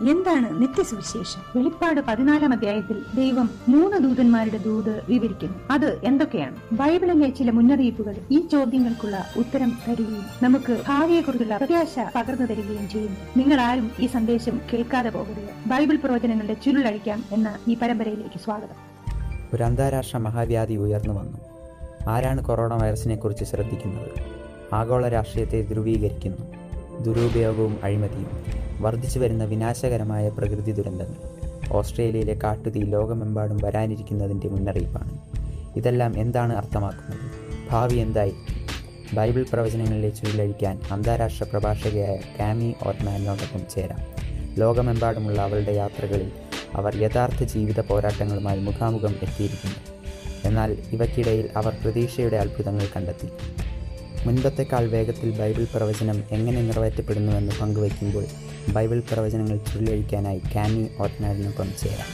എന്താണ് നിത്യസുവിശേഷം? വെളിപ്പാട് പതിനാലാം അധ്യായത്തിൽ ദൈവം മൂന്ന് ദൂതന്മാരുടെ ദൂത് വിവരിക്കുന്നു. അത് എന്തൊക്കെയാണ്? ബൈബിളിലെ ചില മുന്നറിയിപ്പുകൾ ഈ ചോദ്യങ്ങൾക്കുള്ള ഉത്തരം തരികയും നമുക്ക് ഭാവിയെക്കുറിച്ചുള്ള പ്രത്യാശ പകർന്നു തരികയും ചെയ്യുന്നു നിങ്ങൾ ആരും ഈ സന്ദേശം കേൾക്കാതെ പോകരുത്. ബൈബിൾ പ്രവചനങ്ങളുടെ ചുരുളഴിക്കാം എന്ന ഈ പരമ്പരയിലേക്ക് സ്വാഗതം. ഒരു അന്താരാഷ്ട്ര മഹാവ്യാധി ഉയർന്നു വന്നു. ആരാണ് കൊറോണ വൈറസിനെ കുറിച്ച് ശ്രദ്ധിക്കുന്നത്? ആഗോള രാഷ്ട്രീയത്തെ ധ്രുവീകരിക്കുന്നു. ദുരുപയോഗവും അഴിമതിയും. വർദ്ധിച്ചു വരുന്ന വിനാശകരമായ പ്രകൃതി ദുരന്തങ്ങൾ. ഓസ്ട്രേലിയയിലെ കാട്ടുതീ ലോകമെമ്പാടും വരാനിരിക്കുന്നതിന്റെ മുന്നറിയിപ്പാണ്. ഇതെല്ലാം എന്താണ് അർത്ഥമാക്കുന്നത്? ഭാവി എന്തായി? ബൈബിൾ പ്രവചനങ്ങളിലെ ചുഴലഴിക്കാൻ അന്താരാഷ്ട്ര പ്രഭാഷകയായ കാമി ഓർമാനോടൊപ്പം ചേരാം. ലോകമെമ്പാടുമുള്ള അവളുടെ യാത്രകളിൽ അവർ യഥാർത്ഥ ജീവിത പോരാട്ടങ്ങളുമായി മുഖാമുഖം എത്തിയിരിക്കുന്നു. എന്നാൽ ഇവയ്ക്കിടയിൽ അവർ പ്രതീക്ഷയുടെ അത്ഭുതങ്ങൾ കണ്ടെത്തി. മുൻപത്തെക്കാൾ വേഗത്തിൽ ബൈബിൾ പ്രവചനം എങ്ങനെ നിറവേറ്റപ്പെടുന്നുവെന്ന് പങ്കുവയ്ക്കുമ്പോൾ ബൈബിൾ പ്രവചനങ്ങൾ ചുരുളഴിക്കാനായി കാമി ഓർനാഡിനൊപ്പം ചേരാം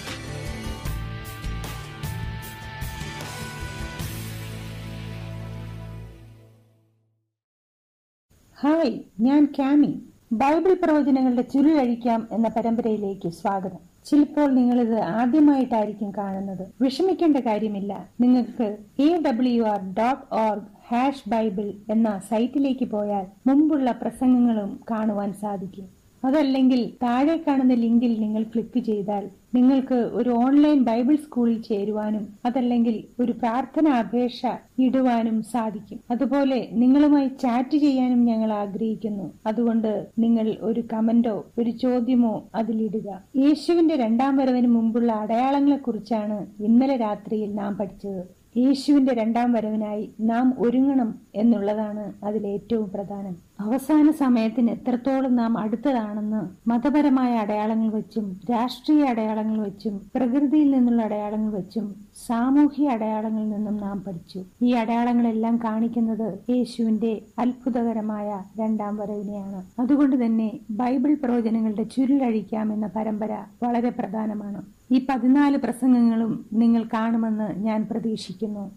ഹായ് ഞാൻ കാമി. ബൈബിൾ പ്രവചനങ്ങളുടെ ചുരുളഴിക്കാം എന്ന പരമ്പരയിലേക്ക് സ്വാഗതം. ചിലപ്പോൾ നിങ്ങളിത് ആദ്യമായിട്ടായിരിക്കും കാണുന്നത്. വിഷമിക്കേണ്ട കാര്യമില്ല. നിങ്ങൾക്ക് A W R dot org hash Bible എന്ന സൈറ്റിലേക്ക് പോയാൽ മുമ്പുള്ള പ്രസംഗങ്ങളും കാണുവാൻ സാധിക്കും. അതല്ലെങ്കിൽ താഴെ കാണുന്ന ലിങ്കിൽ നിങ്ങൾ ക്ലിക്ക് ചെയ്താൽ നിങ്ങൾക്ക് ഒരു ഓൺലൈൻ ബൈബിൾ സ്കൂളിൽ ചേരുവാനും അതല്ലെങ്കിൽ ഒരു പ്രാർത്ഥന അപേക്ഷ ഇടുവാനും സാധിക്കും. അതുപോലെ നിങ്ങളുമായി ചാറ്റ് ചെയ്യാനും ഞങ്ങൾ ആഗ്രഹിക്കുന്നു. അതുകൊണ്ട് നിങ്ങൾ ഒരു കമന്റോ ഒരു ചോദ്യമോ അതിലിടുക. യേശുവിന്റെ രണ്ടാം വരവിന് മുമ്പുള്ള അടയാളങ്ങളെക്കുറിച്ചാണ് ഇന്നലെ രാത്രിയിൽ നാം പഠിച്ചത്. യേശുവിന്റെ രണ്ടാം വരവിനായി നാം ഒരുങ്ങണം എന്നുള്ളതാണ് അതിൽ ഏറ്റവും പ്രധാനം. അവസാന സമയത്തിന് എത്രത്തോളം നാം അടുത്തതാണെന്ന് മതപരമായ അടയാളങ്ങൾ വെച്ചും രാഷ്ട്രീയ അടയാളങ്ങൾ വെച്ചും പ്രകൃതിയിൽ നിന്നുള്ള അടയാളങ്ങൾ വെച്ചും സാമൂഹ്യ അടയാളങ്ങളിൽ നിന്നും നാം പഠിച്ചു. ഈ അടയാളങ്ങളെല്ലാം കാണിക്കുന്നത് യേശുവിന്റെ അത്ഭുതകരമായ രണ്ടാം വരവിനെയാണ്. അതുകൊണ്ട് തന്നെ ബൈബിൾ പ്രവചനങ്ങളുടെ ചുരുളഴിക്കാം എന്ന പരമ്പര വളരെ പ്രധാനമാണ്. ഈ പതിനാല് പ്രസംഗങ്ങളും നിങ്ങൾ കാണുമെന്ന് ഞാൻ പ്രതീക്ഷിക്കുന്നു.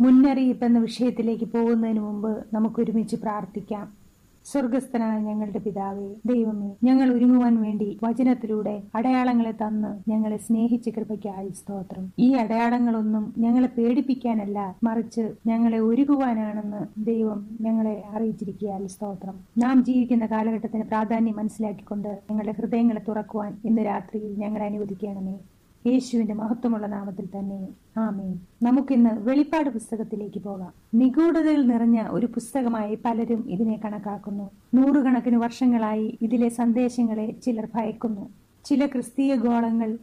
മുന്നറിയിപ്പ് എന്ന വിഷയത്തിലേക്ക് പോകുന്നതിന് മുമ്പ് നമുക്കൊരുമിച്ച് പ്രാർത്ഥിക്കാം. സ്വർഗസ്ഥനായ ഞങ്ങളുടെ പിതാവേ ദൈവമേ ഞങ്ങൾ ഒരുങ്ങുവാൻ വേണ്ടി വചനത്തിലൂടെ അടയാളങ്ങളെ തന്ന് ഞങ്ങളെ സ്നേഹിച്ച കൃപയ്ക്കായി സ്തോത്രം. ഈ അടയാളങ്ങളൊന്നും ഞങ്ങളെ പേടിപ്പിക്കാനല്ല മറിച്ച് ഞങ്ങളെ ഒരുക്കുവാനാണെന്ന് ദൈവം ഞങ്ങളെ അറിയിച്ചിരിക്കുകയാൽ സ്തോത്രം. നാം ജീവിക്കുന്ന കാലഘട്ടത്തിന് പ്രാധാന്യം മനസ്സിലാക്കിക്കൊണ്ട് ഞങ്ങളുടെ ഹൃദയങ്ങളെ തുറക്കുവാൻ ഇന്ന് രാത്രിയിൽ ഞങ്ങളെ അനുവദിക്കണമേ. യേശുവിന്റെ മഹത്വമുള്ള നാമത്തിൽ തന്നെ. ആമേൻ. നമുക്കിന്ന് വെളിപ്പാട് പുസ്തകത്തിലേക്ക് പോകാം. നിഗൂഢതയിൽ നിറഞ്ഞ ഒരു പുസ്തകമായി പലരും ഇതിനെ കണക്കാക്കുന്നു. നൂറുകണക്കിന് വർഷങ്ങളായി ഇതിലെ സന്ദേശങ്ങളെ ചിലർ ഭയക്കുന്നു. ചില ക്രിസ്തീയ ഗോളങ്ങൾ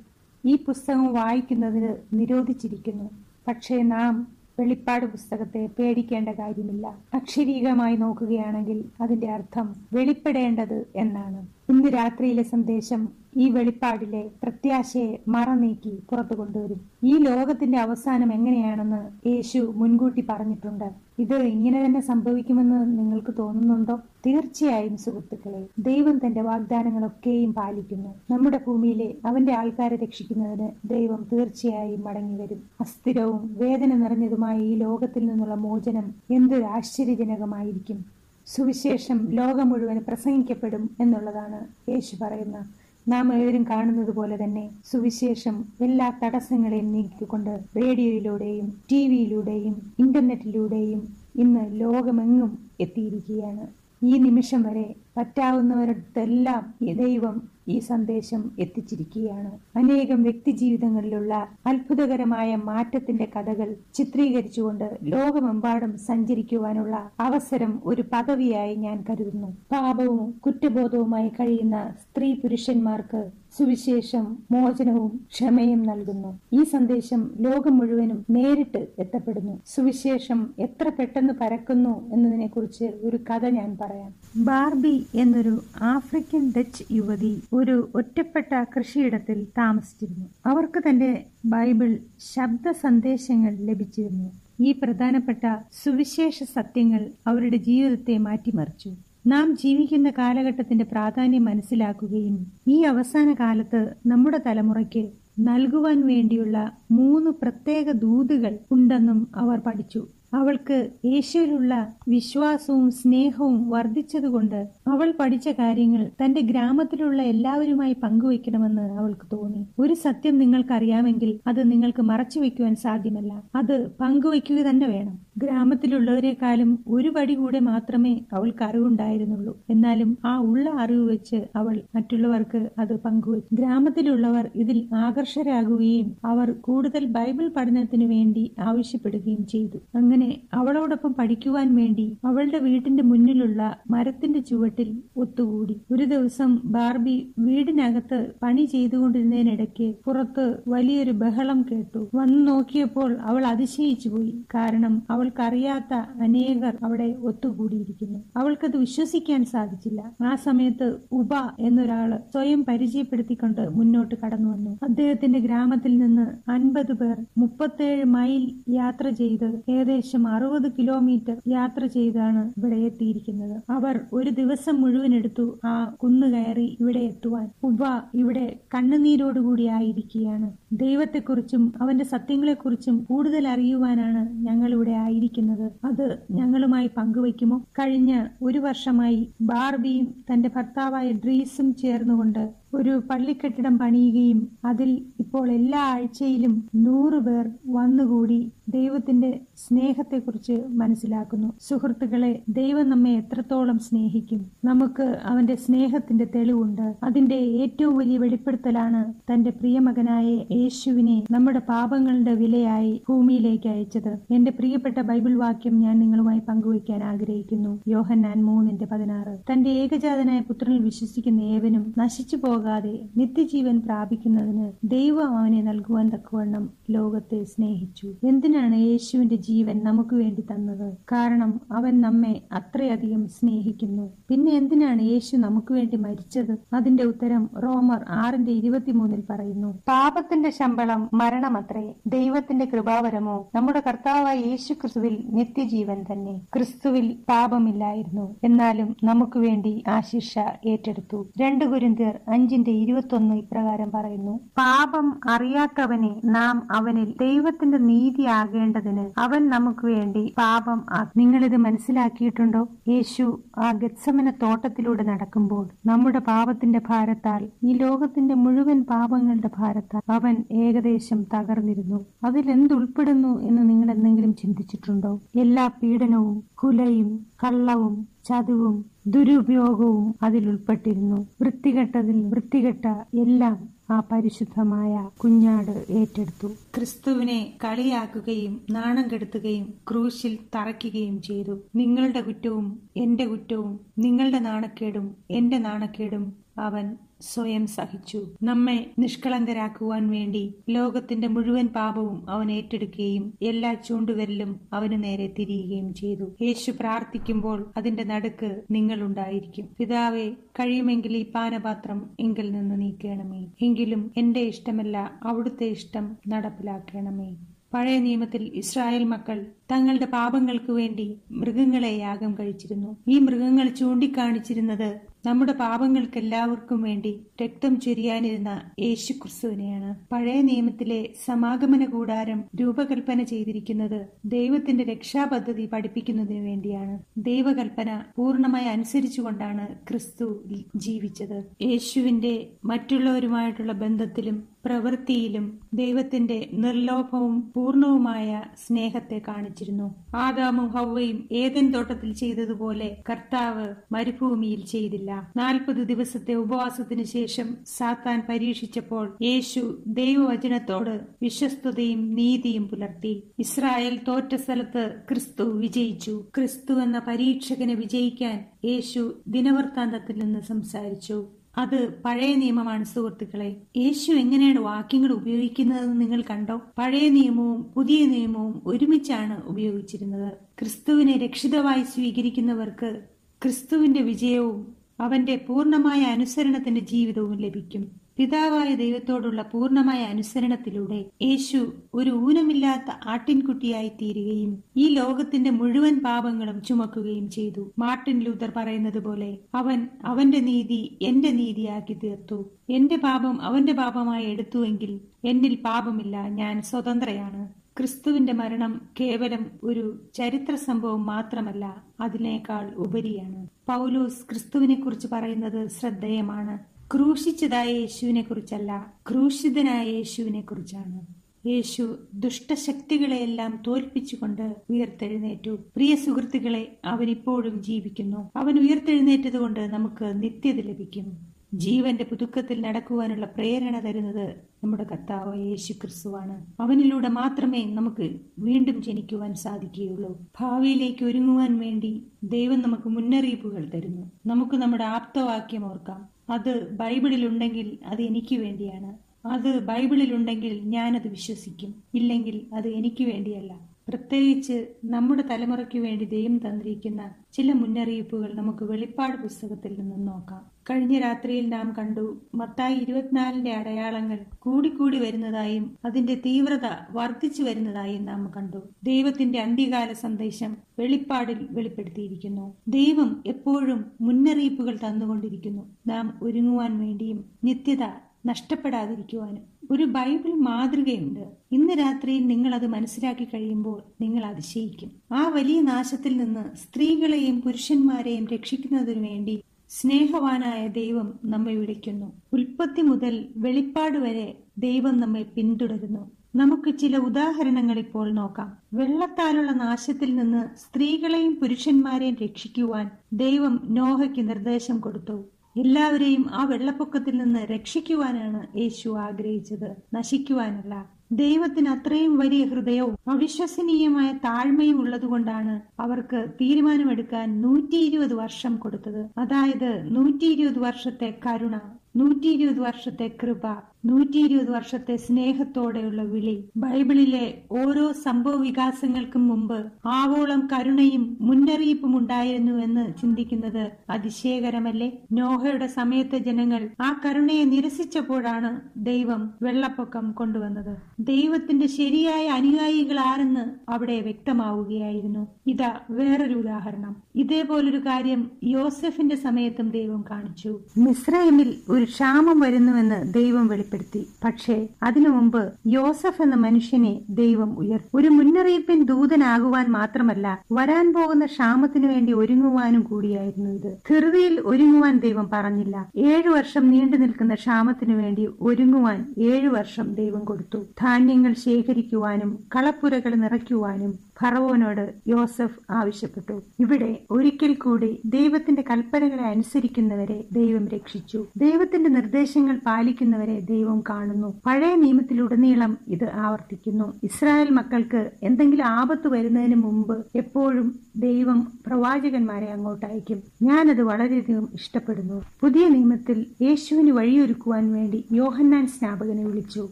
ഈ പുസ്തകം വായിക്കുന്നതിന് നിരോധിച്ചിരിക്കുന്നു. പക്ഷേ നാം വെളിപ്പാട് പുസ്തകത്തെ പേടിക്കേണ്ട കാര്യമില്ല. അക്ഷരീകമായി നോക്കുകയാണെങ്കിൽ അതിന്റെ അർത്ഥം വെളിപ്പെടേണ്ടത് എന്നാണ്. ഇന്ന് രാത്രിയിലെ സന്ദേശം ഈ വെളിപ്പാടിലെ പ്രത്യാശയെ മറനീക്കി പുറത്തു കൊണ്ടുവരും. ഈ ലോകത്തിന്റെ അവസാനം എങ്ങനെയാണെന്ന് യേശു മുൻകൂട്ടി പറഞ്ഞിട്ടുണ്ട്. ഇത് ഇങ്ങനെ തന്നെ സംഭവിക്കുമെന്ന് നിങ്ങൾക്ക് തോന്നുന്നുണ്ടോ? തീർച്ചയായും സുഹൃത്തുക്കളെ ദൈവം തന്റെ വാഗ്ദാനങ്ങളൊക്കെയും പാലിക്കുന്നു. നമ്മുടെ ഭൂമിയിലെ അവന്റെ ആൾക്കാരെ രക്ഷിക്കുന്നതിന് ദൈവം തീർച്ചയായും മടങ്ങി വരും. അസ്ഥിരവും വേദന നിറഞ്ഞതുമായ ഈ ലോകത്തിൽ നിന്നുള്ള മോചനം എന്തൊരു ആശ്ചര്യജനകമായിരിക്കും. സുവിശേഷം ലോകം മുഴുവൻ പ്രസംഗിക്കപ്പെടും എന്നുള്ളതാണ് യേശു പറയുന്ന. നാം ഏവരും കാണുന്നത് പോലെ തന്നെ സുവിശേഷം എല്ലാ തടസ്സങ്ങളെയും നീക്കിക്കൊണ്ട് റേഡിയോയിലൂടെയും ടി വിയിലൂടെയും ഇന്റർനെറ്റിലൂടെയും ഇന്ന് ലോകമെങ്ങും എത്തിയിരിക്കുകയാണ്. ഈ നിമിഷം വരെ പറ്റാവുന്നവരടുത്തെല്ലാം ദൈവം ഈ സന്ദേശം എത്തിച്ചിരിക്കുകയാണ്. അനേകം വ്യക്തിജീവിതങ്ങളിലുള്ള അത്ഭുതകരമായ മാറ്റത്തിന്റെ കഥകൾ ചിത്രീകരിച്ചുകൊണ്ട് ലോകമെമ്പാടും സഞ്ചരിക്കുവാനുള്ള അവസരം ഒരു പദവിയായി ഞാൻ കരുതുന്നു. പാപവും കുറ്റബോധവുമായി കഴിയുന്ന സ്ത്രീ പുരുഷന്മാർക്ക് സുവിശേഷം മോചനവും ക്ഷമയും നൽകുന്നു. ഈ സന്ദേശം ലോകം മുഴുവനും നേരിട്ട് എത്തപ്പെടുന്നു. സുവിശേഷം എത്ര പെട്ടെന്ന് പരക്കുന്നു എന്നതിനെ കുറിച്ച് ഒരു കഥ ഞാൻ പറയാം. ബാർബി എന്നൊരു ആഫ്രിക്കൻ ഡച്ച് യുവതി ഒരു ഒറ്റപ്പെട്ട കൃഷിയിടത്തിൽ താമസിച്ചിരുന്നു. അവർക്ക് തന്റെ ബൈബിൾ ശബ്ദ സന്ദേശങ്ങൾ ലഭിച്ചിരുന്നു. ഈ പ്രധാനപ്പെട്ട സുവിശേഷ സത്യങ്ങൾ അവരുടെ ജീവിതത്തെ മാറ്റിമറിച്ചു. നാം ജീവിക്കുന്ന കാലഘട്ടത്തിന്റെ പ്രാധാന്യം മനസ്സിലാക്കുകയും ഈ അവസാന കാലത്ത് നമ്മുടെ തലമുറയ്ക്ക് നൽകുവാൻ വേണ്ടിയുള്ള മൂന്ന് പ്രത്യേക ദൂതുകൾ ഉണ്ടെന്നും അവർ പഠിച്ചു. അവൾക്ക് യേശുവിലുള്ള വിശ്വാസവും സ്നേഹവും വർദ്ധിച്ചതുകൊണ്ട് അവൾ പഠിച്ച കാര്യങ്ങൾ തന്റെ ഗ്രാമത്തിലുള്ള എല്ലാവരുമായി പങ്കുവെക്കണമെന്ന് അവൾക്ക് തോന്നി. ഒരു സത്യം നിങ്ങൾക്കറിയാമെങ്കിൽ അത് നിങ്ങൾക്ക് മറച്ചു വെക്കുവാൻ സാധ്യമല്ല. അത് പങ്കുവെക്കുക തന്നെ വേണം. ഗ്രാമത്തിലുള്ളവരെക്കാളും ഒരു പടി കൂടെ മാത്രമേ അവൾക്ക് അറിവുണ്ടായിരുന്നുള്ളൂ. എന്നാലും ആ ഉള്ള അറിവ് വെച്ച് അവൾ മറ്റുള്ളവർക്ക് അത് പങ്കുവച്ചു. ഗ്രാമത്തിലുള്ളവർ ഇതിൽ ആകർഷരാകുകയും അവർ കൂടുതൽ ബൈബിൾ പഠനത്തിനു വേണ്ടി ആവശ്യപ്പെടുകയും ചെയ്തു. അങ്ങനെ അവളോടൊപ്പം പഠിക്കുവാൻ വേണ്ടി അവളുടെ വീട്ടിന്റെ മുന്നിലുള്ള മരത്തിന്റെ ചുവട്ടിൽ ഒത്തുകൂടി. ഒരു ദിവസം ബാർബി വീടിനകത്ത് പണി ചെയ്തുകൊണ്ടിരുന്നതിനിടയ്ക്ക് പുറത്ത് വലിയൊരു ബഹളം കേട്ടു. വന്നു നോക്കിയപ്പോൾ അവൾ അതിശയിച്ചു പോയി. കാരണം അവൾക്കറിയാത്ത അനേകർ അവിടെ ഒത്തുകൂടിയിരിക്കുന്നു. അവൾക്കത് വിശ്വസിക്കാൻ സാധിച്ചില്ല. ആ സമയത്ത് ഉബ എന്നൊരാൾ സ്വയം പരിചയപ്പെടുത്തിക്കൊണ്ട് മുന്നോട്ട് കടന്നു വന്നു. അദ്ദേഹത്തിന്റെ ഗ്രാമത്തിൽ നിന്ന് അൻപത് പേർ മുപ്പത്തേഴ് മൈൽ യാത്ര ചെയ്ത് ഏകദേശം അറുപത് കിലോമീറ്റർ യാത്ര ചെയ്താണ് ഇവിടെ എത്തിയിരിക്കുന്നത്. അവർ ഒരു ദിവസം മുഴുവൻ എടുത്തു ആ കുന്നു കയറി ഇവിടെ എത്തുവാൻ. ഉവ്വ ഇവിടെ കണ്ണുനീരോടുകൂടി ആയിരിക്കുകയാണ്. ദൈവത്തെക്കുറിച്ചും അവന്റെ സത്യങ്ങളെക്കുറിച്ചും കൂടുതൽ അറിയുവാനാണ് ഞങ്ങൾ ഇവിടെ ആയിരിക്കുന്നത്. അത് ഞങ്ങളുമായി പങ്കുവയ്ക്കുമോ? കഴിഞ്ഞ ഒരു വർഷമായി ബാർബിയും തന്റെ ഭർത്താവായ ഡ്രീസും ചേർന്നുകൊണ്ട് ഒരു പള്ളിക്കെട്ടിടം പണിയുകയും അതിൽ ഇപ്പോൾ എല്ലാ ആഴ്ചയിലും നൂറ് പേർ വന്നുകൂടി ദൈവത്തിന്റെ സ്നേഹത്തെക്കുറിച്ച് മനസ്സിലാക്കുന്നു. സുഹൃത്തുക്കളെ ദൈവം നമ്മെ എത്രത്തോളം സ്നേഹിക്കും. നമുക്ക് അവന്റെ സ്നേഹത്തിന്റെ തെളിവുണ്ട്. അതിന്റെ ഏറ്റവും വലിയ വെളിപ്പെടുത്തലാണ് തന്റെ പ്രിയമകനായ യേശുവിനെ നമ്മുടെ പാപങ്ങളുടെ വിലയായി ഭൂമിയിലേക്ക് അയച്ചത്. എന്റെ പ്രിയപ്പെട്ട ബൈബിൾ വാക്യം ഞാൻ നിങ്ങളുമായി പങ്കുവയ്ക്കാൻ ആഗ്രഹിക്കുന്നു. യോഹന്നാൻ മൂന്നിന്റെ പതിനാറ്. തന്റെ ഏകജാതനായ പുത്രനിൽ വിശ്വസിക്കുന്ന ഏവനും നശിച്ചു പോകാതെ നിത്യജീവൻ പ്രാപിക്കുന്നതിന് ദൈവം അവനെ നൽകുവാൻ തക്കവണ്ണം ലോകത്തെ സ്നേഹിച്ചു. എന്തിനാണ് യേശുവിന്റെ ജീവൻ നമുക്ക് വേണ്ടി തന്നത്? കാരണം അവൻ നമ്മെ അത്രയധികം സ്നേഹിക്കുന്നു. പിന്നെ എന്തിനാണ് യേശു നമുക്ക് വേണ്ടി മരിച്ചത്? അതിന്റെ ഉത്തരം റോമർ ആറിന്റെ ഇരുപത്തിമൂന്നിൽ പറയുന്നു. പാപത്തിന്റെ ശമ്പളം മരണമത്രേ ദൈവത്തിന്റെ കൃപാവരമോ നമ്മുടെ കർത്താവായ യേശു ക്രിസ്തുവിൽ നിത്യജീവൻ തന്നെ. ക്രിസ്തുവിൽ പാപമില്ലായിരുന്നു. എന്നാലും നമുക്ക് വേണ്ടി ആ ശിക്ഷ ഏറ്റെടുത്തു. രണ്ടു ഗുരുന്തിയർ അഞ്ചിന്റെ ഇരുപത്തൊന്ന് ഇപ്രകാരം പറയുന്നു പാപം അറിയാത്തവനെ നാം അവനിൽ ദൈവത്തിന്റെ നീതി ആകേണ്ടതിന് അവൻ നമുക്ക് വേണ്ടി പാപം നിങ്ങളിത് മനസ്സിലാക്കിയിട്ടുണ്ടോ? യേശു ആ ഗത്സമന തോട്ടത്തിലൂടെ നടക്കുമ്പോൾ നമ്മുടെ പാപത്തിന്റെ ഭാരത്താൽ ഈ ലോകത്തിന്റെ മുഴുവൻ പാപങ്ങളുടെ ഭാരത്താൽ അവൻ ഏകദേശം തകർന്നിരുന്നു. അതിൽ എന്തുൾപ്പെടുന്നു എന്ന് നിങ്ങൾ എന്തെങ്കിലും ചിന്തിച്ചിട്ടുണ്ടോ? എല്ലാ പീഡനവും കുലയും കള്ളവും ചതിവും ദുരുപയോഗവും അതിൽ ഉൾപ്പെട്ടിരുന്നു വൃത്തികെട്ടതിൽ വൃത്തികെട്ട എല്ലാം ആ പരിശുദ്ധമായ കുഞ്ഞാട് ഏറ്റെടുത്തു. ക്രിസ്തുവിനെ കളിയാക്കുകയും നാണം കെടുത്തുകയും ക്രൂശിൽ തറയ്ക്കുകയും ചെയ്തു. നിങ്ങളുടെ കുറ്റവും എന്റെ കുറ്റവും നിങ്ങളുടെ നാണക്കേടും എന്റെ നാണക്കേടും അവൻ സ്വയം സഹിച്ചു. നമ്മെ നിഷ്കളങ്കരാക്കുവാൻ വേണ്ടി ലോകത്തിന്റെ മുഴുവൻ പാപവും അവൻ ഏറ്റെടുക്കുകയും എല്ലാ ചൂണ്ടുവരലും അവന് നേരെ തിരിയുകയും ചെയ്തു. യേശു പ്രാർത്ഥിക്കുമ്പോൾ അതിന്റെ നടുക്ക് നിങ്ങളുണ്ടായിരിക്കും. പിതാവെ കഴിയുമെങ്കിൽ ഈ പാനപാത്രം എങ്കിൽ നിന്ന് നീക്കണമേ. എങ്കിലും എന്റെ ഇഷ്ടമല്ല അവിടുത്തെ ഇഷ്ടം നടപ്പിലാക്കണമേ. പഴയ നിയമത്തിൽ ഇസ്രായേൽ മക്കൾ തങ്ങളുടെ പാപങ്ങൾക്ക് വേണ്ടി മൃഗങ്ങളെ യാഗം കഴിച്ചിരുന്നു. ഈ മൃഗങ്ങൾ ചൂണ്ടിക്കാണിച്ചിരുന്നത് നമ്മുടെ പാപങ്ങൾക്ക് എല്ലാവർക്കും വേണ്ടി രക്തം ചൊരിയാനിരുന്ന യേശു ക്രിസ്തുവിനെയാണ് പഴയ നിയമത്തിലെ സമാഗമന കൂടാരം രൂപകൽപ്പന ചെയ്തിരിക്കുന്നത് ദൈവത്തിന്റെ രക്ഷാപദ്ധതി പഠിപ്പിക്കുന്നതിനു വേണ്ടിയാണ്. ദൈവകൽപ്പന പൂർണമായി അനുസരിച്ചുകൊണ്ടാണ് ക്രിസ്തു ജീവിച്ചത്. യേശുവിന്റെ മറ്റുള്ളവരുമായിട്ടുള്ള ബന്ധത്തിലും പ്രവൃത്തിയിലും ദൈവത്തിന്റെ നിർലോഭവും പൂർണവുമായ സ്നേഹത്തെ കാണിച്ചിരുന്നു ആദാമും ഹൗവയും ഏതൻ തോട്ടത്തിൽ ചെയ്തതുപോലെ കർത്താവ് മരുഭൂമിയിൽ ചെയ്തില്ല. നാൽപ്പത് ദിവസത്തെ ഉപവാസത്തിന് ശേഷം സാത്താൻ പരീക്ഷിച്ചപ്പോൾ യേശു ദൈവവചനത്തോട് വിശ്വസ്തതയും നീതിയും പുലർത്തി. ഇസ്രായേൽ തോറ്റ സ്ഥലത്ത് ക്രിസ്തു വിജയിച്ചു. ക്രിസ്തു എന്ന പരീക്ഷകനെ വിജയിക്കാൻ യേശു ദിനവൃത്താന്തത്തിൽ നിന്ന് സംസാരിച്ചു. അത് പഴയ നിയമമാണ് സുഹൃത്തുക്കളെ. യേശു എങ്ങനെയാണ് വാക്യങ്ങൾ ഉപയോഗിക്കുന്നതെന്ന് നിങ്ങൾ കണ്ടോ? പഴയ നിയമവും പുതിയ നിയമവും ഒരുമിച്ചാണ് ഉപയോഗിച്ചിരുന്നത്. ക്രിസ്തുവിനെ രക്ഷിതമായി സ്വീകരിക്കുന്നവർക്ക് ക്രിസ്തുവിന്റെ വിജയവും അവന്റെ പൂർണമായ അനുസരണത്തിന്റെ ജീവിതവും ലഭിക്കും. പിതാവായ ദൈവത്തോടുള്ള പൂർണമായ അനുസരണത്തിലൂടെ യേശു ഒരു ഊനമില്ലാത്ത ആട്ടിൻകുട്ടിയായി തീരുകയും ഈ ലോകത്തിന്റെ മുഴുവൻ പാപങ്ങളും ചുമക്കുകയും ചെയ്തു. മാർട്ടിൻ ലൂതർ പറയുന്നത് പോലെ അവൻ അവന്റെ നീതി എന്റെ നീതിയാക്കി തീർത്തു. എന്റെ പാപം അവന്റെ പാപമായി എടുത്തുവെങ്കിൽ എന്നിൽ പാപമില്ല ഞാൻ സ്വതന്ത്രയാണ്. ക്രിസ്തുവിന്റെ മരണം കേവലം ഒരു ചരിത്ര സംഭവം മാത്രമല്ല അതിനേക്കാൾ ഉപരിയാണ്. പൗലോസ് ക്രിസ്തുവിനെ കുറിച്ച് പറയുന്നത് ശ്രദ്ധേയമാണ്. ക്രൂശിച്ചതായ യേശുവിനെ കുറിച്ചല്ല ക്രൂശിതനായ യേശുവിനെ കുറിച്ചാണ് യേശു ദുഷ്ടശക്തികളെയെല്ലാം തോൽപ്പിച്ചുകൊണ്ട് ഉയർത്തെഴുന്നേറ്റു. പ്രിയ സുഹൃത്തുക്കളെ അവൻ ഇപ്പോഴും ജീവിക്കുന്നു. അവൻ ഉയർത്തെഴുന്നേറ്റത് കൊണ്ട് നമുക്ക് നിത്യത ലഭിക്കും. ജീവന്റെ പുതുക്കത്തിൽ നടക്കുവാനുള്ള പ്രേരണ തരുന്നത് നമ്മുടെ കർത്താവ് യേശു ക്രിസ്തുവാണ്. അവനിലൂടെ മാത്രമേ നമുക്ക് വീണ്ടും ജനിക്കുവാൻ സാധിക്കുകയുള്ളൂ. ഭാവിയിലേക്ക് ഒരുങ്ങുവാൻ വേണ്ടി ദൈവം നമുക്ക് മുന്നറിയിപ്പുകൾ തരുന്നു. നമുക്ക് നമ്മുടെ ആപ്തവാക്യം ഓർക്കാം. അത് ബൈബിളിൽ ഉണ്ടെങ്കിൽ അത് എനിക്ക് വേണ്ടിയാണ്. അത് ബൈബിളിൽ ഉണ്ടെങ്കിൽ ഞാനത് വിശ്വസിക്കും. ഇല്ലെങ്കിൽ അത് എനിക്ക് വേണ്ടിയല്ല. പ്രത്യേകിച്ച് നമ്മുടെ തലമുറയ്ക്ക് വേണ്ടി ദൈവം തന്നിരിക്കുന്ന ചില മുന്നറിയിപ്പുകൾ നമുക്ക് വെളിപ്പാട് പുസ്തകത്തിൽ നിന്നും നോക്കാം. കഴിഞ്ഞ രാത്രിയിൽ നാം കണ്ടു മത്തായി ഇരുപത്തിനാലിന്റെ അടയാളങ്ങൾ കൂടിക്കൂടി വരുന്നതായും അതിന്റെ തീവ്രത വർദ്ധിച്ചു വരുന്നതായും നാം കണ്ടു. ദൈവത്തിന്റെ അന്ത്യകാല സന്ദേശം വെളിപ്പാടിൽ വെളിപ്പെടുത്തിയിരിക്കുന്നു. ദൈവം എപ്പോഴും മുന്നറിയിപ്പുകൾ തന്നുകൊണ്ടിരിക്കുന്നു. നാം ഒരുങ്ങുവാൻ വേണ്ടിയും നിത്യത നഷ്ടപ്പെടാതിരിക്കുവാനും ഒരു ബൈബിൾ മാതൃകയുണ്ട്. ഇന്ന് രാത്രി നിങ്ങൾ അത് മനസ്സിലാക്കി കഴിയുമ്പോൾ നിങ്ങൾ അതിശയിക്കും. ആ വലിയ നാശത്തിൽ നിന്ന് സ്ത്രീകളെയും പുരുഷന്മാരെയും രക്ഷിക്കുന്നതിനു വേണ്ടി സ്നേഹവാനായ ദൈവം നമ്മെ വിളിക്കുന്നു. ഉൽപ്പത്തി മുതൽ വെളിപ്പാട് വരെ ദൈവം നമ്മെ പിന്തുടരുന്നു. നമുക്ക് ചില ഉദാഹരണങ്ങൾ ഇപ്പോൾ നോക്കാം. വെള്ളത്താലുള്ള നാശത്തിൽ നിന്ന് സ്ത്രീകളെയും പുരുഷന്മാരെയും രക്ഷിക്കുവാൻ ദൈവം നോഹയ്ക്ക് നിർദ്ദേശം കൊടുത്തു. എല്ലാവരെയും ആ വെള്ളപ്പൊക്കത്തിൽ നിന്ന് രക്ഷിക്കുവാനാണ് യേശു ആഗ്രഹിച്ചത്. നശിക്കുവാനല്ല. ദൈവത്തിന് അത്രയും വലിയ ഹൃദയവും അവിശ്വസനീയമായ താഴ്മയും ഉള്ളതുകൊണ്ടാണ് അവർക്ക് തീരുമാനമെടുക്കാൻ നൂറ്റി ഇരുപത് വർഷം കൊടുത്തത്. അതായത് നൂറ്റി ഇരുപത് വർഷത്തെ കരുണ നൂറ്റി ഇരുപത് വർഷത്തെ കൃപ നൂറ്റി ഇരുപത് വർഷത്തെ സ്നേഹത്തോടെയുള്ള വിളി. ബൈബിളിലെ ഓരോ സംഭവ വികാസങ്ങൾക്കും മുമ്പ് ആവോളം കരുണയും മുന്നറിയിപ്പും ഉണ്ടായിരുന്നു എന്ന് ചിന്തിക്കുന്നത് അതിശയകരമല്ലേ? നോഹയുടെ സമയത്തെ ജനങ്ങൾ ആ കരുണയെ നിരസിച്ചപ്പോഴാണ് ദൈവം വെള്ളപ്പൊക്കം കൊണ്ടുവന്നത്. ദൈവത്തിന്റെ ശരിയായ അനുയായികൾ ആരെന്ന് അവിടെ വ്യക്തമാവുകയായിരുന്നു. ഇതാ വേറൊരു ഉദാഹരണം. ഇതേപോലൊരു കാര്യം യോസഫിന്റെ സമയത്തും ദൈവം കാണിച്ചു. മിസ്രൈമിൽ ഒരു ക്ഷാമം വരുന്നുവെന്ന് ദൈവം വെളിപ്പെടുത്തി പക്ഷേ അതിനു മുമ്പ് യോസഫ് എന്ന മനുഷ്യനെ ദൈവം ഉയർത്തി ഒരു മുന്നറിയിപ്പിൻ ദൂതനാകുവാൻ മാത്രമല്ല വരാൻ പോകുന്ന ക്ഷാമത്തിനു വേണ്ടി ഒരുങ്ങുവാനും കൂടിയായിരുന്നു ഇത്. ധൃതിയിൽ ഒരുങ്ങുവാൻ ദൈവം പറഞ്ഞില്ല. ഏഴു വർഷം നീണ്ടു നിൽക്കുന്ന ക്ഷാമത്തിനു വേണ്ടി ഒരുങ്ങുവാൻ ഏഴു വർഷം ദൈവം കൊടുത്തു. ധാന്യങ്ങൾ ശേഖരിക്കുവാനും കളപ്പുരകൾ നിറയ്ക്കുവാനും ഫറവോനോട് യോസഫ് ആവശ്യപ്പെട്ടു. ഇവിടെ ഒരിക്കൽ കൂടി ദൈവത്തിന്റെ കൽപ്പനകളെ അനുസരിക്കുന്നവരെ ദൈവം രക്ഷിച്ചു. ദൈവത്തിന്റെ നിർദ്ദേശങ്ങൾ പാലിക്കുന്നവരെ ദൈവം കാണുന്നു. പഴയ നിയമത്തിലുടനീളം ഇത് ആവർത്തിക്കുന്നു. ഇസ്രായേൽ മക്കൾക്ക് എന്തെങ്കിലും ആപത്ത് വരുന്നതിന് മുമ്പ് എപ്പോഴും ദൈവം പ്രവാചകന്മാരെ അങ്ങോട്ട് അയക്കും. ഞാനത് വളരെയധികം ഇഷ്ടപ്പെടുന്നു. പുതിയ നിയമത്തിൽ യേശുവിന് വഴിയൊരുക്കുവാൻ വേണ്ടി യോഹന്നാൻ സ്നാപകനെ വിളിച്ചു.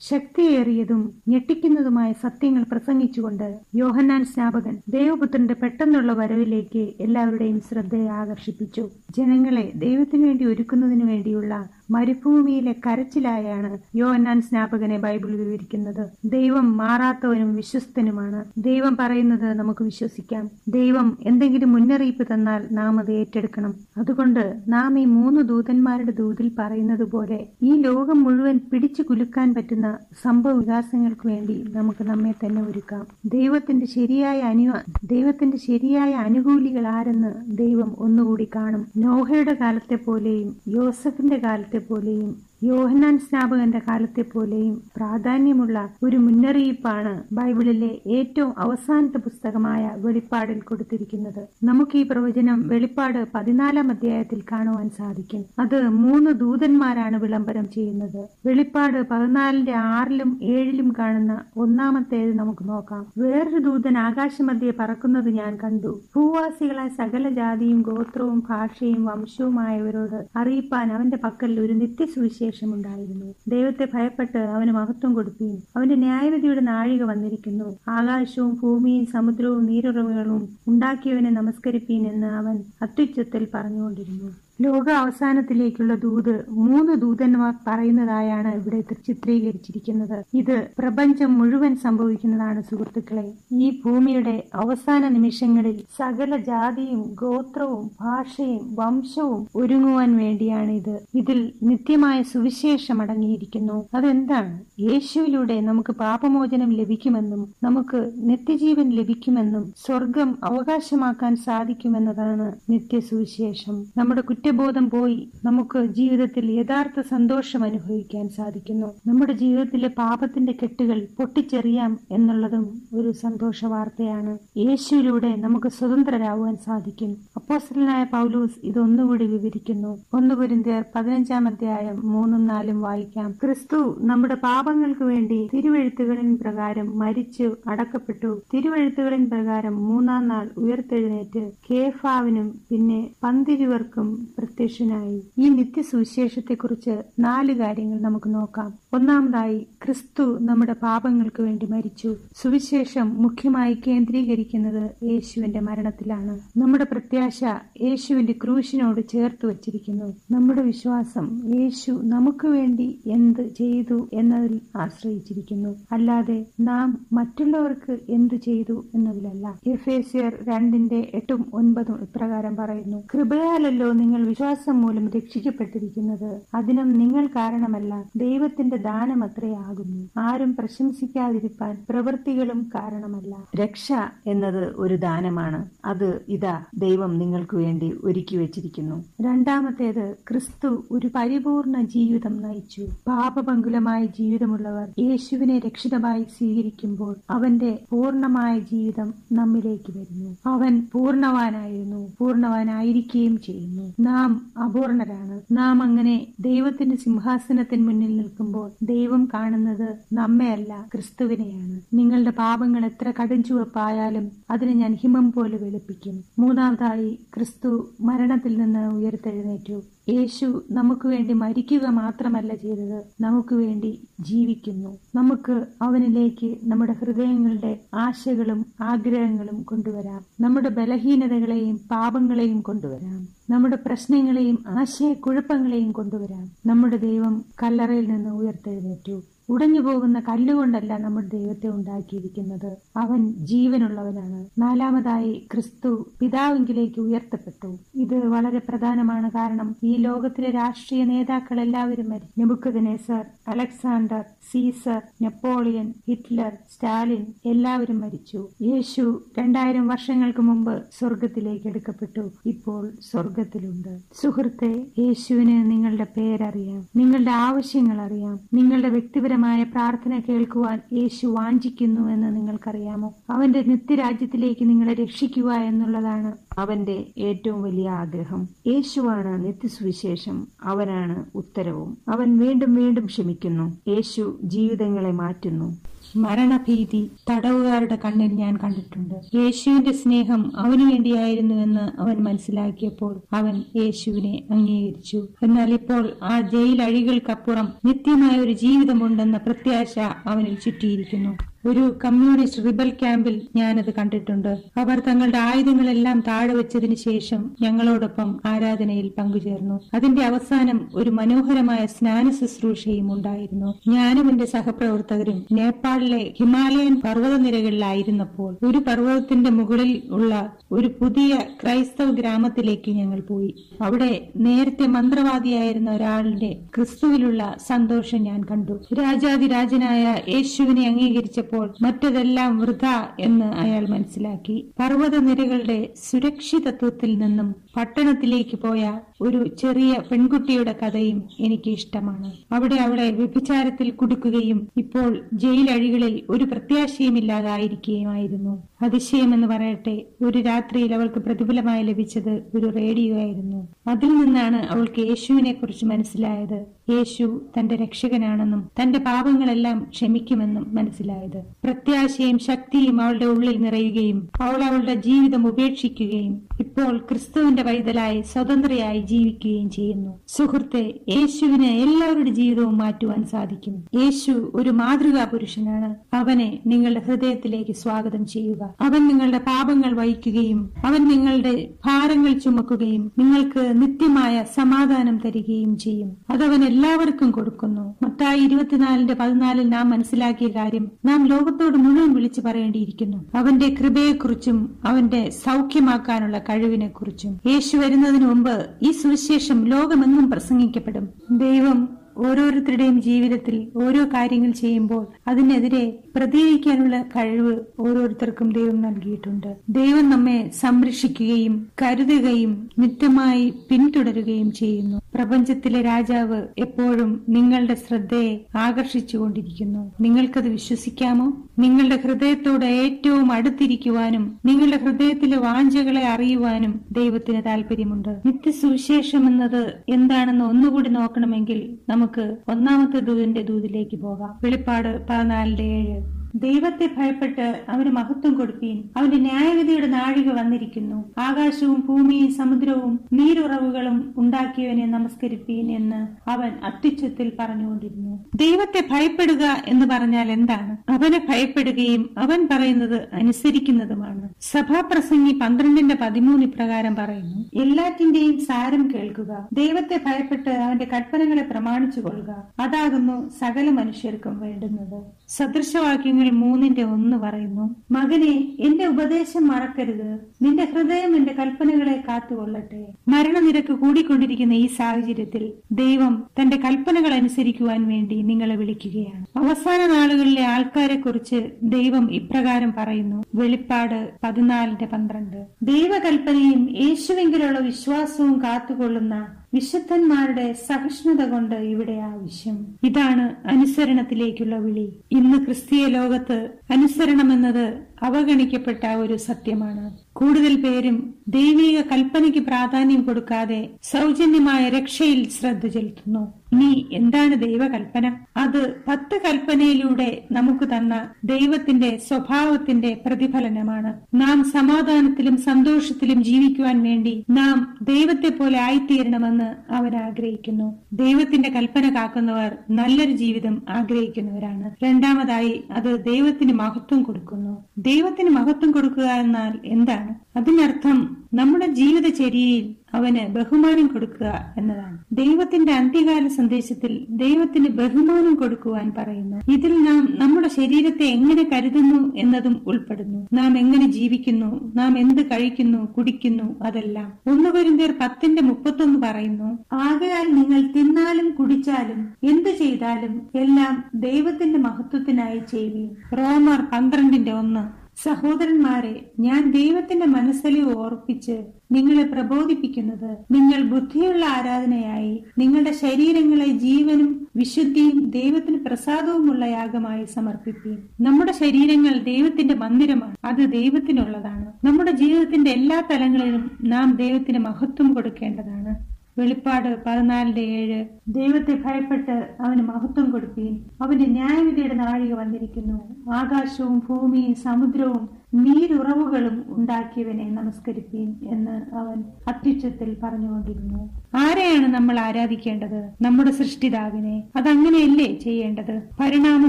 ശക്തിയേറിയതും ഞെട്ടിക്കുന്നതുമായ സത്യങ്ങൾ പ്രസംഗിച്ചുകൊണ്ട് യോഹന്നാൻ സ്നാപകൻ ദേവപുത്രന്റെ പെട്ടെന്നുള്ള വരവിലേക്ക് എല്ലാവരുടെയും ശ്രദ്ധയെ ആകർഷിപ്പിച്ചു. ജനങ്ങളെ ദൈവത്തിനു വേണ്ടി ഒരുക്കുന്നതിനു വേണ്ടിയുള്ള മരുഭൂമിയിലെ കരച്ചിലായാണ് യോഹന്നാൻ സ്നാപകനെ ബൈബിൾ വിവരിക്കുന്നത്. ദൈവം മാറാത്തവനും വിശ്വസ്തനുമാണ്. ദൈവം പറയുന്നത് നമുക്ക് വിശ്വസിക്കാം. ദൈവം എന്തെങ്കിലും മുന്നറിയിപ്പ് തന്നാൽ നാം അത് ഏറ്റെടുക്കണം. അതുകൊണ്ട് നാം ഈ മൂന്ന് ദൂതന്മാരുടെ ദൂതിൽ പറയുന്നത് പോലെ ഈ ലോകം മുഴുവൻ പിടിച്ചു കുലുക്കാൻ പറ്റുന്ന സംഭവ വികാസങ്ങൾക്ക് വേണ്ടി നമുക്ക് നമ്മെ തന്നെ ഒരുക്കാം. ദൈവത്തിന്റെ ശരിയായ അനു ദൈവത്തിന്റെ ശരിയായ അനുകൂലികൾ ആരെന്ന് ദൈവം ഒന്നുകൂടി കാണും. നോഹയുടെ കാലത്തെ പോലെയും യോസഫിന്റെ കാലത്തെ പോലെയും യോഹന്നാൻ സ്നാപകന്റെ കാലത്തെ പോലെയും പ്രാധാന്യമുള്ള ഒരു മുന്നറിയിപ്പാണ് ബൈബിളിലെ ഏറ്റവും അവസാനത്തെ പുസ്തകമായ വെളിപ്പാടിൽ കൊടുത്തിരിക്കുന്നത്. നമുക്ക് ഈ പ്രവചനം വെളിപ്പാട് പതിനാലാം അധ്യായത്തിൽ കാണുവാൻ സാധിക്കും. അത് മൂന്ന് ദൂതന്മാരാണ് വിളംബരം ചെയ്യുന്നത്. വെളിപ്പാട് പതിനാലിന്റെ ആറിലും ഏഴിലും കാണുന്ന ഒന്നാമത്തേത് നമുക്ക് നോക്കാം. വേറൊരു ദൂതൻ ആകാശമധ്യെ പറക്കുന്നത് ഞാൻ കണ്ടു. ഭൂവാസികളായ സകല ജാതിയും ഗോത്രവും ഭാഷയും വംശവുമായവരോട് അറിയിപ്പാൻ അവന്റെ പക്കൽ ഒരു നിത്യസുവിശേഷം ഉണ്ടായിരുന്നു ദൈവത്തെ ഭയപ്പെട്ട് അവന് മഹത്വം കൊടുക്കുകയും അവന്റെ ന്യായവിധിയുടെ നാഴിക വന്നിരിക്കുന്നു. ആകാശവും ഭൂമിയും സമുദ്രവും നീരുറവുകളും ഉണ്ടാക്കിയവനെ നമസ്കരിപ്പീൻ എന്ന് അവൻ അത്യുച്ചത്തിൽ പറഞ്ഞുകൊണ്ടിരുന്നു. ലോക അവസാനത്തിലേക്കുള്ള ദൂത് മൂന്ന് ദൂതന്മാർ പറയുന്നതായാണ് ഇവിടെ ചിത്രീകരിച്ചിരിക്കുന്നത്. ഇത് പ്രപഞ്ചം മുഴുവൻ സംഭവിക്കുന്നതാണ് സുഹൃത്തുക്കളെ. ഈ ഭൂമിയുടെ അവസാന നിമിഷങ്ങളിൽ സകല ജാതിയും ഗോത്രവും ഭാഷയും വംശവും ഒരുങ്ങുവാൻ വേണ്ടിയാണ് ഇത് ഇതിൽ നിത്യമായ സുവിശേഷം അടങ്ങിയിരിക്കുന്നു. അതെന്താണ്? യേശുവിലൂടെ നമുക്ക് പാപമോചനം ലഭിക്കുമെന്നും നമുക്ക് നിത്യജീവൻ ലഭിക്കുമെന്നും സ്വർഗം അവകാശമാക്കാൻ സാധിക്കുമെന്നതാണ് നിത്യസുവിശേഷം. നമ്മുടെ കുറ്റബോധം പോയി നമുക്ക് ജീവിതത്തിൽ യഥാർത്ഥ സന്തോഷം അനുഭവിക്കാൻ സാധിക്കുന്നു. നമ്മുടെ ജീവിതത്തിലെ പാപത്തിന്റെ കെട്ടുകൾ പൊട്ടിച്ചെറിയാം എന്നുള്ളതും ഒരു സന്തോഷ വാർത്തയാണ്. യേശുവിലൂടെ നമുക്ക് സ്വതന്ത്രരാകുവാൻ സാധിക്കും. അപ്പോസ്റ്റലനായ പൗലൂസ് ഇതൊന്നുകൂടി വിവരിക്കുന്നു. ഒന്ന് കുരിന്തിയർ പതിനഞ്ചാം അധ്യായം മൂന്നും നാലും വായിക്കാം. ക്രിസ്തു നമ്മുടെ പാപങ്ങൾക്ക് വേണ്ടി തിരുവെഴുത്തുകളിൻ പ്രകാരം മരിച്ചു അടക്കപ്പെട്ടു. തിരുവെഴുത്തുകളിൻ പ്രകാരം മൂന്നാം നാൾ ഉയർത്തെഴുന്നേറ്റ് കേഫാവിനും പിന്നെ പന്തിരുവർക്കും പ്രത്യക്ഷനായി. ഈ നിത്യസുവിശേഷത്തെക്കുറിച്ച് നാല് കാര്യങ്ങൾ നമുക്ക് നോക്കാം. ഒന്നാമതായി ക്രിസ്തു നമ്മുടെ പാപങ്ങൾക്ക് വേണ്ടി മരിച്ചു. സുവിശേഷം മുഖ്യമായി കേന്ദ്രീകരിക്കുന്നത് യേശുവിന്റെ മരണത്തിലാണ്. നമ്മുടെ പ്രത്യാശ യേശുവിന്റെ ക്രൂശിനോട് ചേർത്ത് വച്ചിരിക്കുന്നു. നമ്മുടെ വിശ്വാസം യേശു നമുക്ക് വേണ്ടി എന്ത് ചെയ്തു എന്നതിൽ ആശ്രയിച്ചിരിക്കുന്നു. അല്ലാതെ നാം മറ്റുള്ളവർക്ക് എന്ത് ചെയ്തു എന്നതിലല്ല. എഫേസിയർ രണ്ടിന്റെ എട്ടും ഒൻപതും ഇപ്രകാരം പറയുന്നു. കൃപയാലല്ലോ നിങ്ങൾ വിശ്വാസം മൂലം രക്ഷിക്കപ്പെട്ടിരിക്കുന്നത്. അതിനും നിങ്ങൾ കാരണമല്ല ദൈവത്തിന്റെ ദാനമത്രേ ആകുന്നു ആരും പ്രശംസിക്കാതിരിക്കാൻ പ്രവൃത്തികളും കാരണമല്ല. രക്ഷ എന്നത് ഒരു ദാനമാണ്. അത് ഇതാ ദൈവം നിങ്ങൾക്ക് വേണ്ടി ഒരുക്കി വെച്ചിരിക്കുന്നു. രണ്ടാമത്തേത് ക്രിസ്തു ഒരു പരിപൂർണ ജീവിതം നയിച്ചു. പാപപങ്കുലമായ ജീവിതമുള്ളവർ യേശുവിനെ രക്ഷിതമായി സ്വീകരിക്കുമ്പോൾ അവന്റെ പൂർണമായ ജീവിതം നമ്മിലേക്ക് വരുന്നു. അവൻ പൂർണവാനായിരുന്നു. പൂർണവാനായിരിക്കുകയും ചെയ്യുന്നു. നാം അപൂർണരാണ്. നാം അങ്ങനെ ദൈവത്തിന്റെ സിംഹാസനത്തിന് മുന്നിൽ നിൽക്കുമ്പോൾ ദൈവം കാണുന്നത് നമ്മയല്ല ക്രിസ്തുവിനെയാണ്. നിങ്ങളുടെ പാപങ്ങൾ എത്ര കടും ചുവപ്പായാലും അതിനെ ഞാൻ ഹിമം പോലെ വെളുപ്പിക്കും. മൂന്നാമതായി ക്രിസ്തു മരണത്തിൽ നിന്ന് ഉയർത്തെഴുന്നേറ്റു. യേശു നമുക്ക് വേണ്ടി മരിക്കുക മാത്രമല്ല ചെയ്തത് നമുക്ക് വേണ്ടി ജീവിക്കുന്നു. നമുക്ക് അവനിലേക്ക് നമ്മുടെ ഹൃദയങ്ങളുടെ ആശകളും ആഗ്രഹങ്ങളും കൊണ്ടുവരാം. നമ്മുടെ ബലഹീനതകളെയും പാപങ്ങളെയും കൊണ്ടുവരാം. നമ്മുടെ പ്രശ്നങ്ങളെയും ആശയക്കുഴപ്പങ്ങളെയും കൊണ്ടുവരാൻ നമ്മുടെ ദൈവം കല്ലറയിൽ നിന്ന് ഉയർത്തെഴുന്നേറ്റു. ഉടഞ്ഞു പോകുന്ന കല്ലുകൊണ്ടല്ല നമ്മുടെ ദൈവത്തെ ഉണ്ടാക്കിയിരിക്കുന്നത്. അവൻ ജീവനുള്ളവനാണ്. നാലാമതായി ക്രിസ്തു പിതാവിങ്കിലേക്ക് ഉയർത്തപ്പെട്ടു. ഇത് വളരെ പ്രധാനമാണ് കാരണം ഈ ലോകത്തിലെ രാഷ്ട്രീയ നേതാക്കൾ എല്ലാവരും മരിച്ചു Alexander Caesar Napoleon Hitler Stalin എല്ലാവരും മരിച്ചു. യേശു രണ്ടായിരം വർഷങ്ങൾക്ക് മുമ്പ് സ്വർഗത്തിലേക്ക് എടുക്കപ്പെട്ടു. ഇപ്പോൾ സ്വർഗത്തിലുണ്ട് സുഹൃത്തെ യേശുവിന് നിങ്ങളുടെ പേരറിയാം. നിങ്ങളുടെ ആവശ്യങ്ങൾ അറിയാം. നിങ്ങളുടെ വ്യക്തിപരമായ പ്രാർത്ഥന കേൾക്കുവാൻ യേശു വാഞ്ചിക്കുന്നു എന്ന് നിങ്ങൾക്കറിയാമോ? അവന്റെ നിത്യരാജ്യത്തിലേക്ക് നിങ്ങളെ രക്ഷിക്കുക എന്നുള്ളതാണ് അവന്റെ ഏറ്റവും വലിയ ആഗ്രഹം. യേശുവാണ് നിത്യസുവിശേഷം. അവനാണ് ഉത്തരവും. അവൻ വീണ്ടും വീണ്ടും ക്ഷമിക്കുന്നു. യേശു ജീവിതങ്ങളെ മാറ്റുന്നു. മരണഭീതി തടവുകാരുടെ കണ്ണിൽ ഞാൻ കണ്ടിട്ടുണ്ട്. യേശുവിന്റെ സ്നേഹം അവന് വേണ്ടിയായിരുന്നുവെന്ന് അവൻ മനസ്സിലാക്കിയപ്പോൾ അവൻ യേശുവിനെ അംഗീകരിച്ചു. എന്നാൽ ഇപ്പോൾ ആ ജയിലഴികൾക്കപ്പുറം നിത്യമായ ഒരു ജീവിതമുണ്ടെന്ന പ്രത്യാശ അവനിൽ ചുറ്റിയിരിക്കുന്നു. ഒരു കമ്മ്യൂണിസ്റ്റ് റിബൽ ക്യാമ്പിൽ ഞാനത് കണ്ടിട്ടുണ്ട്. അവർ തങ്ങളുടെ ആയുധങ്ങളെല്ലാം താഴെ വെച്ചതിന് ശേഷം ഞങ്ങളോടൊപ്പം ആരാധനയിൽ പങ്കുചേർന്നു. അതിന്റെ അവസാനം ഒരു മനോഹരമായ സ്നാന ശുശ്രൂഷയും ഉണ്ടായിരുന്നു. ഞാനും എന്റെ സഹപ്രവർത്തകരും നേപ്പാളിലെ ഹിമാലയൻ പർവത നിരകളിലായിരുന്നപ്പോൾ ഒരു പർവതത്തിന്റെ മുകളിൽ ഉള്ള ഒരു പുതിയ ക്രൈസ്തവ ഗ്രാമത്തിലേക്ക് ഞങ്ങൾ പോയി. അവിടെ നേരത്തെ മന്ത്രവാദിയായിരുന്ന ഒരാളുടെ ക്രിസ്തുവിലുള്ള സന്തോഷം ഞാൻ കണ്ടു. രാജാതിരാജനായ യേശുവിനെ അംഗീകരിച്ചപ്പോൾ മറ്റതെല്ലാം വൃഥ എന്ന് അയാൾ മനസ്സിലാക്കി. പർവതനിരകളുടെ സുരക്ഷിതത്വത്തിൽ നിന്നും പട്ടണത്തിലേക്ക് പോയ ഒരു ചെറിയ പെൺകുട്ടിയുടെ കഥയും എനിക്ക് ഇഷ്ടമാണ്. അവിടെ അവിടെ വ്യഭിചാരത്തിൽ കുടുക്കുകയും ഇപ്പോൾ ജയിലഴികളിൽ ഒരു പ്രത്യാശയുമില്ലാതായിരിക്കുകയുമായിരുന്നു. അതിശയമെന്ന് പറയട്ടെ ഒരു രാത്രിയിൽ അവൾക്ക് പ്രതിഫലമായി ലഭിച്ചത് ഒരു റേഡിയോ ആയിരുന്നു അതിൽ നിന്നാണ് അവൾക്ക് യേശുവിനെ കുറിച്ച് മനസ്സിലായത്. യേശു തന്റെ രക്ഷകനാണെന്നും തന്റെ പാപങ്ങളെല്ലാം ക്ഷമിക്കുമെന്നും മനസ്സിലായത്. പ്രത്യാശയും ശക്തിയും അവളുടെ ഉള്ളിൽ നിറയുകയും അവൾ അവളുടെ ജീവിതം ഉപേക്ഷിക്കുകയും ഇപ്പോൾ ക്രിസ്തുവിന്റെ പൈതലായി സ്വതന്ത്രയായി ജീവിക്കുകയും ചെയ്യുന്നു. സുഹൃത്തെ യേശുവിന് എല്ലാവരുടെ ജീവിതവും മാറ്റുവാൻ സാധിക്കും. യേശു ഒരു മാതൃകാ പുരുഷനാണ്. അവനെ നിങ്ങളുടെ ഹൃദയത്തിലേക്ക് സ്വാഗതം ചെയ്യുക. അവൻ നിങ്ങളുടെ പാപങ്ങൾ വഹിക്കുകയും അവൻ നിങ്ങളുടെ ഭാരങ്ങൾ ചുമക്കുകയും നിങ്ങൾക്ക് നിത്യമായ സമാധാനം തരികയും ചെയ്യും. അതവൻ എല്ലാവർക്കും കൊടുക്കുന്നു. മത്തായി ഇരുപത്തിനാലിന്റെ പതിനാലിൽ നാം മനസ്സിലാക്കിയ കാര്യം നാം ലോകത്തോട് മുഴുവൻ വിളിച്ചു പറയേണ്ടിയിരിക്കുന്നു. അവന്റെ കൃപയെക്കുറിച്ചും അവന്റെ സൗഖ്യമാക്കാനുള്ള കഴിവിനെ കുറിച്ചും യേശു വരുന്നതിന് മുമ്പ് ഈ സുവിശേഷം ലോകമെങ്ങും പ്രസംഗിക്കപ്പെടും. ദൈവം ഓരോരുത്തരുടെയും ജീവിതത്തിൽ ഓരോ കാര്യങ്ങൾ ചെയ്യുമ്പോൾ അതിനെതിരെ പ്രതികരിക്കാനുള്ള കഴിവ് ഓരോരുത്തർക്കും ദൈവം നൽകിയിട്ടുണ്ട്. ദൈവം നമ്മെ സംരക്ഷിക്കുകയും കരുതുകയും നിത്യമായി പിന്തുടരുകയും ചെയ്യുന്നു. പ്രപഞ്ചത്തിലെ രാജാവ് എപ്പോഴും നിങ്ങളുടെ ശ്രദ്ധയെ ആകർഷിച്ചുകൊണ്ടിരിക്കുന്നു. നിങ്ങൾക്കത് വിശ്വസിക്കാമോ? നിങ്ങളുടെ ഹൃദയത്തോട് ഏറ്റവും അടുത്തിരിക്കുവാനും നിങ്ങളുടെ ഹൃദയത്തിലെ വാഞ്ചകളെ അറിയുവാനും ദൈവത്തിന് താല്പര്യമുണ്ട് നിത്യസുവിശേഷം എന്നത് എന്താണെന്ന് ഒന്നുകൂടി നോക്കണമെങ്കിൽ നമുക്ക് ഒന്നാമത്തെ ദൂതിന്റെ ദൂതിലേക്ക് പോകാം. വെളിപ്പാട് പതിനാലിന്റെ ഏഴ്. ദൈവത്തെ ഭയപ്പെട്ട് അവന് മഹത്വം കൊടുപ്പീൻ അവന്റെ ന്യായവിധിയുടെ നാഴിക വന്നിരിക്കുന്നു. ആകാശവും ഭൂമിയും സമുദ്രവും നീരുറവുകളും ഉണ്ടാക്കിയവനെ നമസ്കരിപ്പീൻ എന്ന് അവൻ അത്യുച്ചത്തിൽ പറഞ്ഞുകൊണ്ടിരുന്നു. ദൈവത്തെ ഭയപ്പെടുക എന്ന് പറഞ്ഞാൽ എന്താണ്? അവനെ ഭയപ്പെടുകയും അവൻ പറയുന്നത് അനുസരിക്കുന്നതുമാണ്. സഭാപ്രസംഗി പന്ത്രണ്ടിന്റെ പതിമൂന്ന് ഇപ്രകാരം പറയുന്നു. എല്ലാറ്റിന്റെയും സാരം കേൾക്കുക. ദൈവത്തെ ഭയപ്പെട്ട് അവന്റെ കൽപ്പനകളെ പ്രമാണിച്ചു കൊള്ളുക അതാകുന്നു സകല മനുഷ്യർക്കും വേണ്ടുന്നത്. സദൃശവാക്യങ്ങൾ മൂന്നിന്റെ ഒന്ന് പറയുന്നു മകനെ എന്റെ ഉപദേശം മറക്കരുത്. നിന്റെ ഹൃദയം എന്റെ കൽപ്പനകളെ കാത്തുകൊള്ളട്ടെ. മരണനിരക്ക് കൂടിക്കൊണ്ടിരിക്കുന്ന ഈ സാഹചര്യത്തിൽ ദൈവം തന്റെ കൽപ്പനകൾ അനുസരിക്കുവാൻ വേണ്ടി നിങ്ങളെ വിളിക്കുകയാണ്. അവസാന നാളുകളിലെ ആൾക്കാരെ കുറിച്ച് ദൈവം ഇപ്രകാരം പറയുന്നു വെളിപ്പാട് പതിനാലിന്റെ പന്ത്രണ്ട്. ദൈവകൽപ്പനയും യേശുവെങ്കിലുള്ള വിശ്വാസവും കാത്തുകൊള്ളുന്ന വിശുദ്ധന്മാരുടെ സഹിഷ്ണുത കൊണ്ട് ഇവിടെ ആവശ്യം ഇതാണ് അനുസരണത്തിലേക്കുള്ള വിളി. ഇന്ന് ക്രിസ്തീയ ലോകത്ത് അനുസരണമെന്നത് അവഗണിക്കപ്പെട്ട ഒരു സത്യമാണ്. കൂടുതൽ പേരും ദൈവിക കൽപ്പനയ്ക്ക് പ്രാധാന്യം കൊടുക്കാതെ സൗജന്യമായ രക്ഷയിൽ ശ്രദ്ധ ചെലുത്തുന്നു. ഇനി എന്താണ് ദൈവകൽപ്പന? അത് പത്ത് കൽപ്പനയിലൂടെ നമുക്ക് തന്ന ദൈവത്തിന്റെ സ്വഭാവത്തിന്റെ പ്രതിഫലനമാണ്. നാം സമാധാനത്തിലും സന്തോഷത്തിലും ജീവിക്കുവാൻ വേണ്ടി നാം ദൈവത്തെ പോലെ ആയിത്തീരണമെന്ന് അവൻ ആഗ്രഹിക്കുന്നു. ദൈവത്തിന്റെ കൽപ്പന കാക്കുന്നവർ നല്ലൊരു ജീവിതം ആഗ്രഹിക്കുന്നവരാണ്. രണ്ടാമതായി അത് ദൈവത്തിന് മഹത്വം കൊടുക്കുന്നു. ദൈവത്തിന് മഹത്വം കൊടുക്കുക എന്നാൽ എന്താണ്? അതിനർത്ഥം നമ്മുടെ ജീവിതചര്യയിൽ അവന് ബഹുമാനം കൊടുക്കുക എന്നതാണ്. ദൈവത്തിന്റെ അന്ത്യകാല സന്ദേശത്തിൽ ദൈവത്തിന് ബഹുമാനം കൊടുക്കുവാൻ പറയുന്നു. ഇതിൽ നാം നമ്മുടെ ശരീരത്തെ എങ്ങനെ കരുതുന്നു എന്നതും ഉൾപ്പെടുന്നു. നാം എങ്ങനെ ജീവിക്കുന്നു നാം എന്ത് കഴിക്കുന്നു കുടിക്കുന്നു അതെല്ലാം. ഒന്ന് കുരിന്തിയർ പത്തിന്റെ മുപ്പത്തൊന്ന് പറയുന്നു ആകയാൽ നിങ്ങൾ തിന്നാലും കുടിച്ചാലും എന്ത് ചെയ്താലും എല്ലാം ദൈവത്തിന്റെ മഹത്വത്തിനായി ചെയ്യുകയും റോമർ പന്ത്രണ്ടിന്റെ ഒന്ന്. സഹോദരന്മാരെ ഞാൻ ദൈവത്തിന്റെ മനസ്സിലെ ഓർപ്പിച്ച് നിങ്ങളെ പ്രബോധിപ്പിക്കുന്നത് നിങ്ങൾ ബുദ്ധിയുള്ള ആരാധനയായി നിങ്ങളുടെ ശരീരങ്ങളെ ജീവനും വിശുദ്ധിയും ദൈവത്തിന് പ്രസാദവുമുള്ള യാഗമായി സമർപ്പിക്കുകയും നമ്മുടെ ശരീരങ്ങൾ ദൈവത്തിന്റെ മന്ദിരമാണ് അത് ദൈവത്തിനുള്ളതാണ്. നമ്മുടെ ജീവിതത്തിന്റെ എല്ലാ തലങ്ങളിലും നാം ദൈവത്തിന് മഹത്വം കൊടുക്കേണ്ടതാണ്. വെളിപ്പാട് പതിനാലിന്റെ ഏഴ്. ദൈവത്തെ ഭയപ്പെട്ട് അവന് മഹത്വം കൊടുപ്പീൻ. അവന്റെ ന്യായവിധിയുടെ നാഴിക വന്നിരിക്കുന്നു. ആകാശവും ഭൂമിയും സമുദ്രവും നീരുറവുകളും ഉണ്ടാക്കിയവനെ നമസ്കരിപ്പീൻ എന്ന് അവൻ അത്യുച്ചത്തിൽ പറഞ്ഞുകൊണ്ടിരുന്നു. ആരെയാണ് നമ്മൾ ആരാധിക്കേണ്ടത്? നമ്മുടെ സൃഷ്ടിതാവിനെ. അതങ്ങനെയല്ലേ ചെയ്യേണ്ടത്? പരിണാമ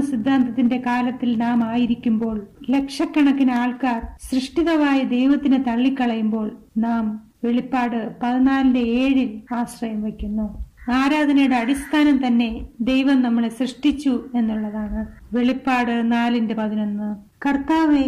സിദ്ധാന്തത്തിന്റെ കാലത്തിൽ നാം ആയിരിക്കുമ്പോൾ ലക്ഷക്കണക്കിന് ആൾക്കാർ സൃഷ്ടിതവായ ദൈവത്തിനെ തള്ളിക്കളയുമ്പോൾ നാം വെളിപ്പാട് പതിനാലിന്റെ ഏഴിൽ ആശ്രയം വയ്ക്കുന്നു. ആരാധനയുടെ അടിസ്ഥാനം തന്നെ ദൈവം നമ്മളെ സൃഷ്ടിച്ചു എന്നുള്ളതാണ്. വെളിപ്പാട് നാലിന്റെ പതിനൊന്ന്. കർത്താവെ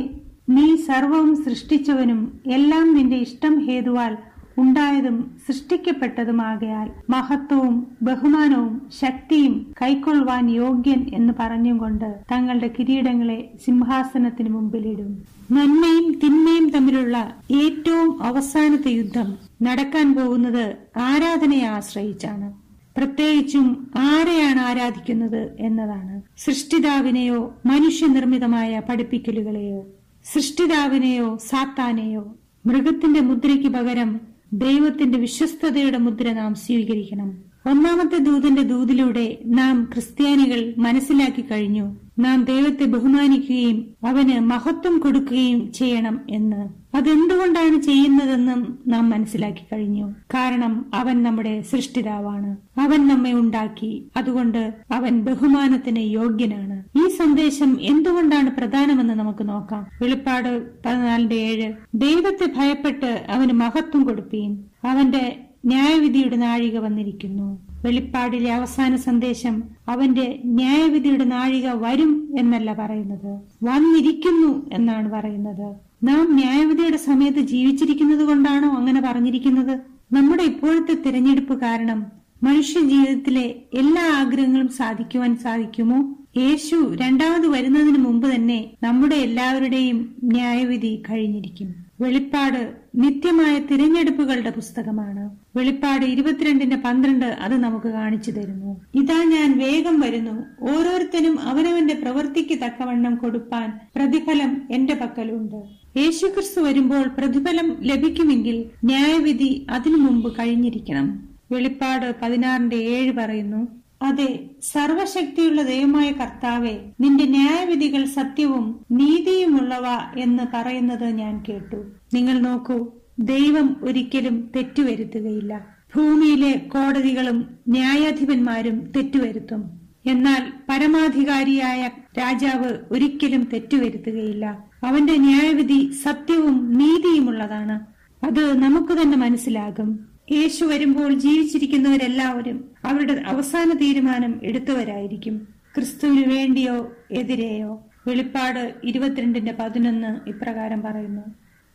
നീ സർവവും സൃഷ്ടിച്ചവനും എല്ലാം നിന്റെ ഇഷ്ടം ഹേതുവാൽ ഉണ്ടായതും സൃഷ്ടിക്കപ്പെട്ടതുമാകയാൽ മഹത്വവും ബഹുമാനവും ശക്തിയും കൈക്കൊള്ളുവാൻ യോഗ്യൻ എന്ന് പറഞ്ഞുകൊണ്ട് തങ്ങളുടെ കിരീടങ്ങളെ സിംഹാസനത്തിന് മുമ്പിലിടും. നന്മയും തിന്മയും തമ്മിലുള്ള ഏറ്റവും അവസാനത്തെ യുദ്ധം നടക്കാൻ പോകുന്നത് ആരാധനയെ ആശ്രയിച്ചാണ്. പ്രത്യേകിച്ചും ആരെയാണ് ആരാധിക്കുന്നത് എന്നതാണ്. സൃഷ്ടിതാവിനെയോ മനുഷ്യനിർമ്മിതമായ പഠിപ്പിക്കലുകളെയോ സൃഷ്ടിതാവിനെയോ സാത്താനെയോ മൃഗത്തിന്റെ മുദ്രയ്ക്ക് പകരം ദൈവത്തിന്റെ വിശ്വസ്തതയുടെ മുദ്ര നാം സ്വീകരിക്കണം. ഒന്നാമത്തെ ദൂതന്റെ ദൂതിലൂടെ നാം ക്രിസ്ത്യാനികൾ മനസ്സിലാക്കി കഴിഞ്ഞു. നാം ദൈവത്തെ ബഹുമാനിക്കുകയും അവന് മഹത്വം കൊടുക്കുകയും ചെയ്യണം എന്ന്. അതെന്തുകൊണ്ടാണ് ചെയ്യുന്നതെന്നും നാം മനസ്സിലാക്കി കഴിഞ്ഞു. കാരണം അവൻ നമ്മുടെ സൃഷ്ടിതാവാണ്. അവൻ നമ്മെ ഉണ്ടാക്കി. അതുകൊണ്ട് അവൻ ബഹുമാനത്തിന് യോഗ്യനാണ്. ഈ സന്ദേശം എന്തുകൊണ്ടാണ് പ്രധാനമെന്ന് നമുക്ക് നോക്കാം. വെളിപ്പാട് പതിനാലിന്റെ ഏഴ്. ദൈവത്തെ ഭയപ്പെട്ട് അവന് മഹത്വം കൊടുപ്പീൻ. അവന്റെ ന്യായവിധിയുടെ നാഴിക വന്നിരിക്കുന്നു. വെളിപ്പാടിലെ അവസാന സന്ദേശം അവന്റെ ന്യായവിധിയുടെ നാഴിക വരും എന്നല്ല പറയുന്നത്. വന്നിരിക്കുന്നു എന്നാണ് പറയുന്നത്. നാം ന്യായവിധിയുടെ സമയത്ത് ജീവിച്ചിരിക്കുന്നത് കൊണ്ടാണോ അങ്ങനെ പറഞ്ഞിരിക്കുന്നത്? നമ്മുടെ ഇപ്പോഴത്തെ തിരഞ്ഞെടുപ്പ് കാരണം മനുഷ്യ ജീവിതത്തിലെ എല്ലാ ആഗ്രഹങ്ങളും സാധിക്കുവാൻ സാധിക്കുമോ? യേശു രണ്ടാമത് വരുന്നതിന് മുമ്പ് തന്നെ നമ്മുടെ എല്ലാവരുടെയും ന്യായവിധി കഴിഞ്ഞിരിക്കും. വെളിപ്പാട് നിത്യമായ തിരഞ്ഞെടുപ്പുകളുടെ പുസ്തകമാണ്. വെളിപ്പാട് ഇരുപത്തിരണ്ടിന്റെ പന്ത്രണ്ട് അത് നമുക്ക് കാണിച്ചു തരുന്നു. ഇതാ ഞാൻ വേഗം വരുന്നു. ഓരോരുത്തരും അവനവന്റെ പ്രവൃത്തിക്ക് തക്കവണ്ണം കൊടുപ്പാൻ പ്രതിഫലം എന്റെ പക്കലുണ്ട്. യേശുക്രിസ്തു വരുമ്പോൾ പ്രതിഫലം ലഭിക്കുമെങ്കിൽ ന്യായവിധി അതിനു മുമ്പ് കഴിഞ്ഞിരിക്കണം. വെളിപ്പാട് പതിനാറിന്റെ ഏഴ് പറയുന്നു അതെ സർവശക്തിയുള്ള ദൈവമായ കർത്താവെ നിന്റെ ന്യായവിധികൾ സത്യവും നീതിയുമുള്ളവ എന്ന് പറയുന്നത് ഞാൻ കേട്ടു. നിങ്ങൾ നോക്കൂ ദൈവം ഒരിക്കലും തെറ്റുവരുത്തുകയില്ല. ഭൂമിയിലെ കോടതികളും ന്യായാധിപന്മാരും തെറ്റുവരുത്തും. എന്നാൽ പരമാധികാരിയായ രാജാവ് ഒരിക്കലും തെറ്റുവരുത്തുകയില്ല. അവന്റെ ന്യായവിധി സത്യവും നീതിയുമുള്ളതാണ്. അത് നമുക്ക് തന്നെ മനസ്സിലാകും. യേശു വരുമ്പോൾ ജീവിച്ചിരിക്കുന്നവരെല്ലാവരും അവരുടെ അവസാന തീരുമാനം എടുത്തവരായിരിക്കും. ക്രിസ്തുവിനു വേണ്ടിയോ എതിരെയോ? വെളിപ്പാട് ഇരുപത്തിരണ്ടിന്റെ പതിനൊന്ന് ഇപ്രകാരം പറയുന്നു.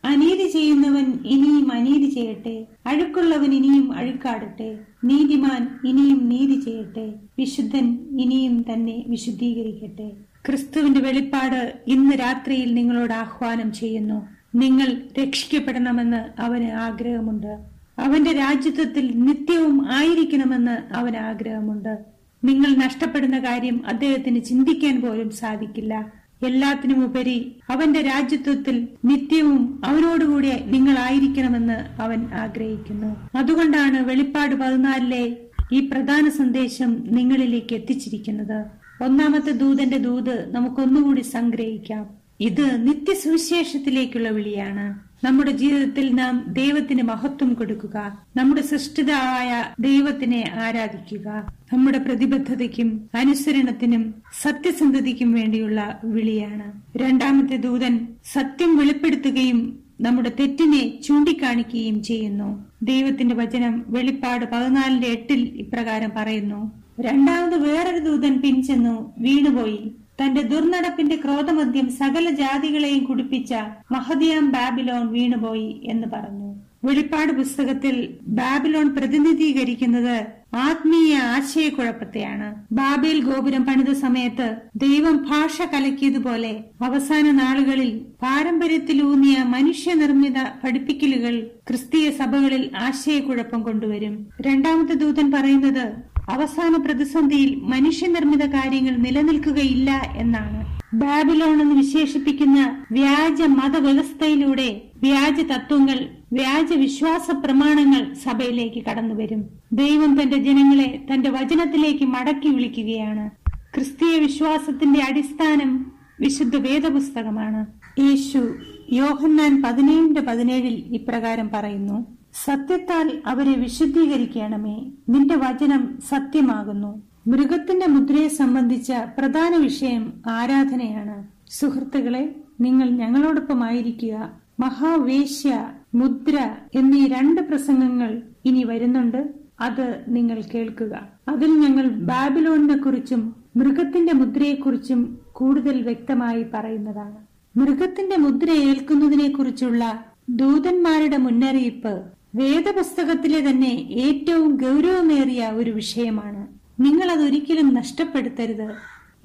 അനീതി ചെയ്യുന്നവൻ ഇനിയും അനീതി ചെയ്യട്ടെ. അഴുക്കുള്ളവൻ ഇനിയും അഴുക്കാടട്ടെ. നീതിമാൻ ഇനിയും നീതി ചെയ്യട്ടെ. വിശുദ്ധൻ ഇനിയും തന്നെ വിശുദ്ധീകരിക്കട്ടെ. ക്രിസ്തുവിന്റെ വെളിപ്പാട് ഇന്ന് രാത്രിയിൽ നിങ്ങളോട് ആഹ്വാനം ചെയ്യുന്നു. നിങ്ങൾ രക്ഷിക്കപ്പെടണമെന്ന് അവന് ആഗ്രഹമുണ്ട്. അവന്റെ രാജ്യത്വത്തിൽ നിത്യവും ആയിരിക്കണമെന്ന് അവന് ആഗ്രഹമുണ്ട്. നിങ്ങൾ നഷ്ടപ്പെടുന്ന കാര്യം അദ്ദേഹത്തിന് ചിന്തിക്കാൻ പോലും സാധിക്കില്ല. എല്ലാത്തിനും ഉപരി അവന്റെ രാജ്യത്വത്തിൽ നിത്യവും അവനോടുകൂടി നിങ്ങളായിരിക്കണമെന്ന് അവൻ ആഗ്രഹിക്കുന്നു. അതുകൊണ്ടാണ് വെളിപ്പാട് പതിനാലിലെ ഈ പ്രധാന സന്ദേശം നിങ്ങളിലേക്ക് എത്തിച്ചിരിക്കുന്നത്. ഒന്നാമത്തെ ദൂതന്റെ ദൂത് നമുക്കൊന്നുകൂടി സംഗ്രഹിക്കാം. ഇത് നിത്യസുവിശേഷത്തിലേക്കുള്ള വിളിയാണ്. നമ്മുടെ ജീവിതത്തിൽ നാം ദൈവത്തിന് മഹത്വം കൊടുക്കുക. നമ്മുടെ സൃഷ്ടിതാവായ ദൈവത്തിനെ ആരാധിക്കുക. നമ്മുടെ പ്രതിബദ്ധതയ്ക്കും അനുസരണത്തിനും സത്യസന്ധതയ്ക്കും വേണ്ടിയുള്ള വിളിയാണ്. രണ്ടാമത്തെ ദൂതൻ സത്യം വെളിപ്പെടുത്തുകയും നമ്മുടെ തെറ്റിനെ ചൂണ്ടിക്കാണിക്കുകയും ചെയ്യുന്നു. ദൈവത്തിന്റെ വചനം വെളിപ്പാട് പതിനാലിന്റെ എട്ടിൽ ഇപ്രകാരം പറയുന്നു. രണ്ടാമത് വേറൊരു ദൂതൻ പിൻചെന്നു വീണുപോയി. തന്റെ ദുർനടപ്പിന്റെ ക്രോധമദ്യം സകല ജാതികളെയും കുടിപ്പിച്ച മഹദിയാം ബാബിലോൺ വീണുപോയി എന്ന് പറഞ്ഞു. വെളിപ്പാട് പുസ്തകത്തിൽ ബാബിലോൺ പ്രതിനിധീകരിക്കുന്നത് ആത്മീയ ആശയക്കുഴപ്പത്തെയാണ്. ബാബേൽ ഗോപുരം പണിത സമയത്ത് ദൈവം ഭാഷ കലക്കിയതുപോലെ അവസാന നാളുകളിൽ പാരമ്പര്യത്തിലൂന്നിയ മനുഷ്യനിർമ്മിത പഠിപ്പിക്കലുകൾ ക്രിസ്തീയ സഭകളിൽ ആശയക്കുഴപ്പം കൊണ്ടുവരും. രണ്ടാമത്തെ ദൂതൻ പറയുന്നത് അവസാന പ്രതിസന്ധിയിൽ മനുഷ്യനിർമ്മിത കാര്യങ്ങൾ നിലനിൽക്കുകയില്ല എന്നാണ്. ബാബിലോൺ എന്ന് വിശേഷിപ്പിക്കുന്ന വ്യാജ മതവ്യവസ്ഥയിലൂടെ വ്യാജ തത്വങ്ങൾ വ്യാജ വിശ്വാസ പ്രമാണങ്ങൾ സഭയിലേക്ക് കടന്നുവരും. ദൈവം തന്റെ ജനങ്ങളെ തന്റെ വചനത്തിലേക്ക് മടക്കി വിളിക്കുകയാണ്. ക്രിസ്തീയ വിശ്വാസത്തിന്റെ അടിസ്ഥാനം വിശുദ്ധ വേദപുസ്തകമാണ്. യേശു യോഹന്നാൻ പതിനേഴിന്റെ പതിനേഴിൽ ഇപ്രകാരം പറയുന്നു സത്യത്താൽ അവരെ വിശുദ്ധീകരിക്കണമേ. നിന്റെ വചനം സത്യമാകുന്നു. മൃഗത്തിന്റെ മുദ്രയെ സംബന്ധിച്ച പ്രധാന വിഷയം ആരാധനയാണ്. സുഹൃത്തുക്കളെ നിങ്ങൾ ഞങ്ങളോടൊപ്പമായിരിക്കുക. മഹാവേശ്യ മുദ്ര എന്നീ രണ്ട് പ്രസംഗങ്ങൾ ഇനി വരുന്നുണ്ട്. അത് നിങ്ങൾ കേൾക്കുക. അതിൽ ഞങ്ങൾ ബാബിലോണിനെ കുറിച്ചും മൃഗത്തിന്റെ മുദ്രയെക്കുറിച്ചും കൂടുതൽ വ്യക്തമായി പറയുന്നതാണ്. മൃഗത്തിന്റെ മുദ്ര ഏൽക്കുന്നതിനെ കുറിച്ചുള്ള ദൂതന്മാരുടെ മുന്നറിയിപ്പ് വേദപുസ്തകത്തിലെ തന്നെ ഏറ്റവും ഗൗരവമേറിയ ഒരു വിഷയമാണ്. നിങ്ങൾ അതൊരിക്കലും നഷ്ടപ്പെടുത്തരുത്.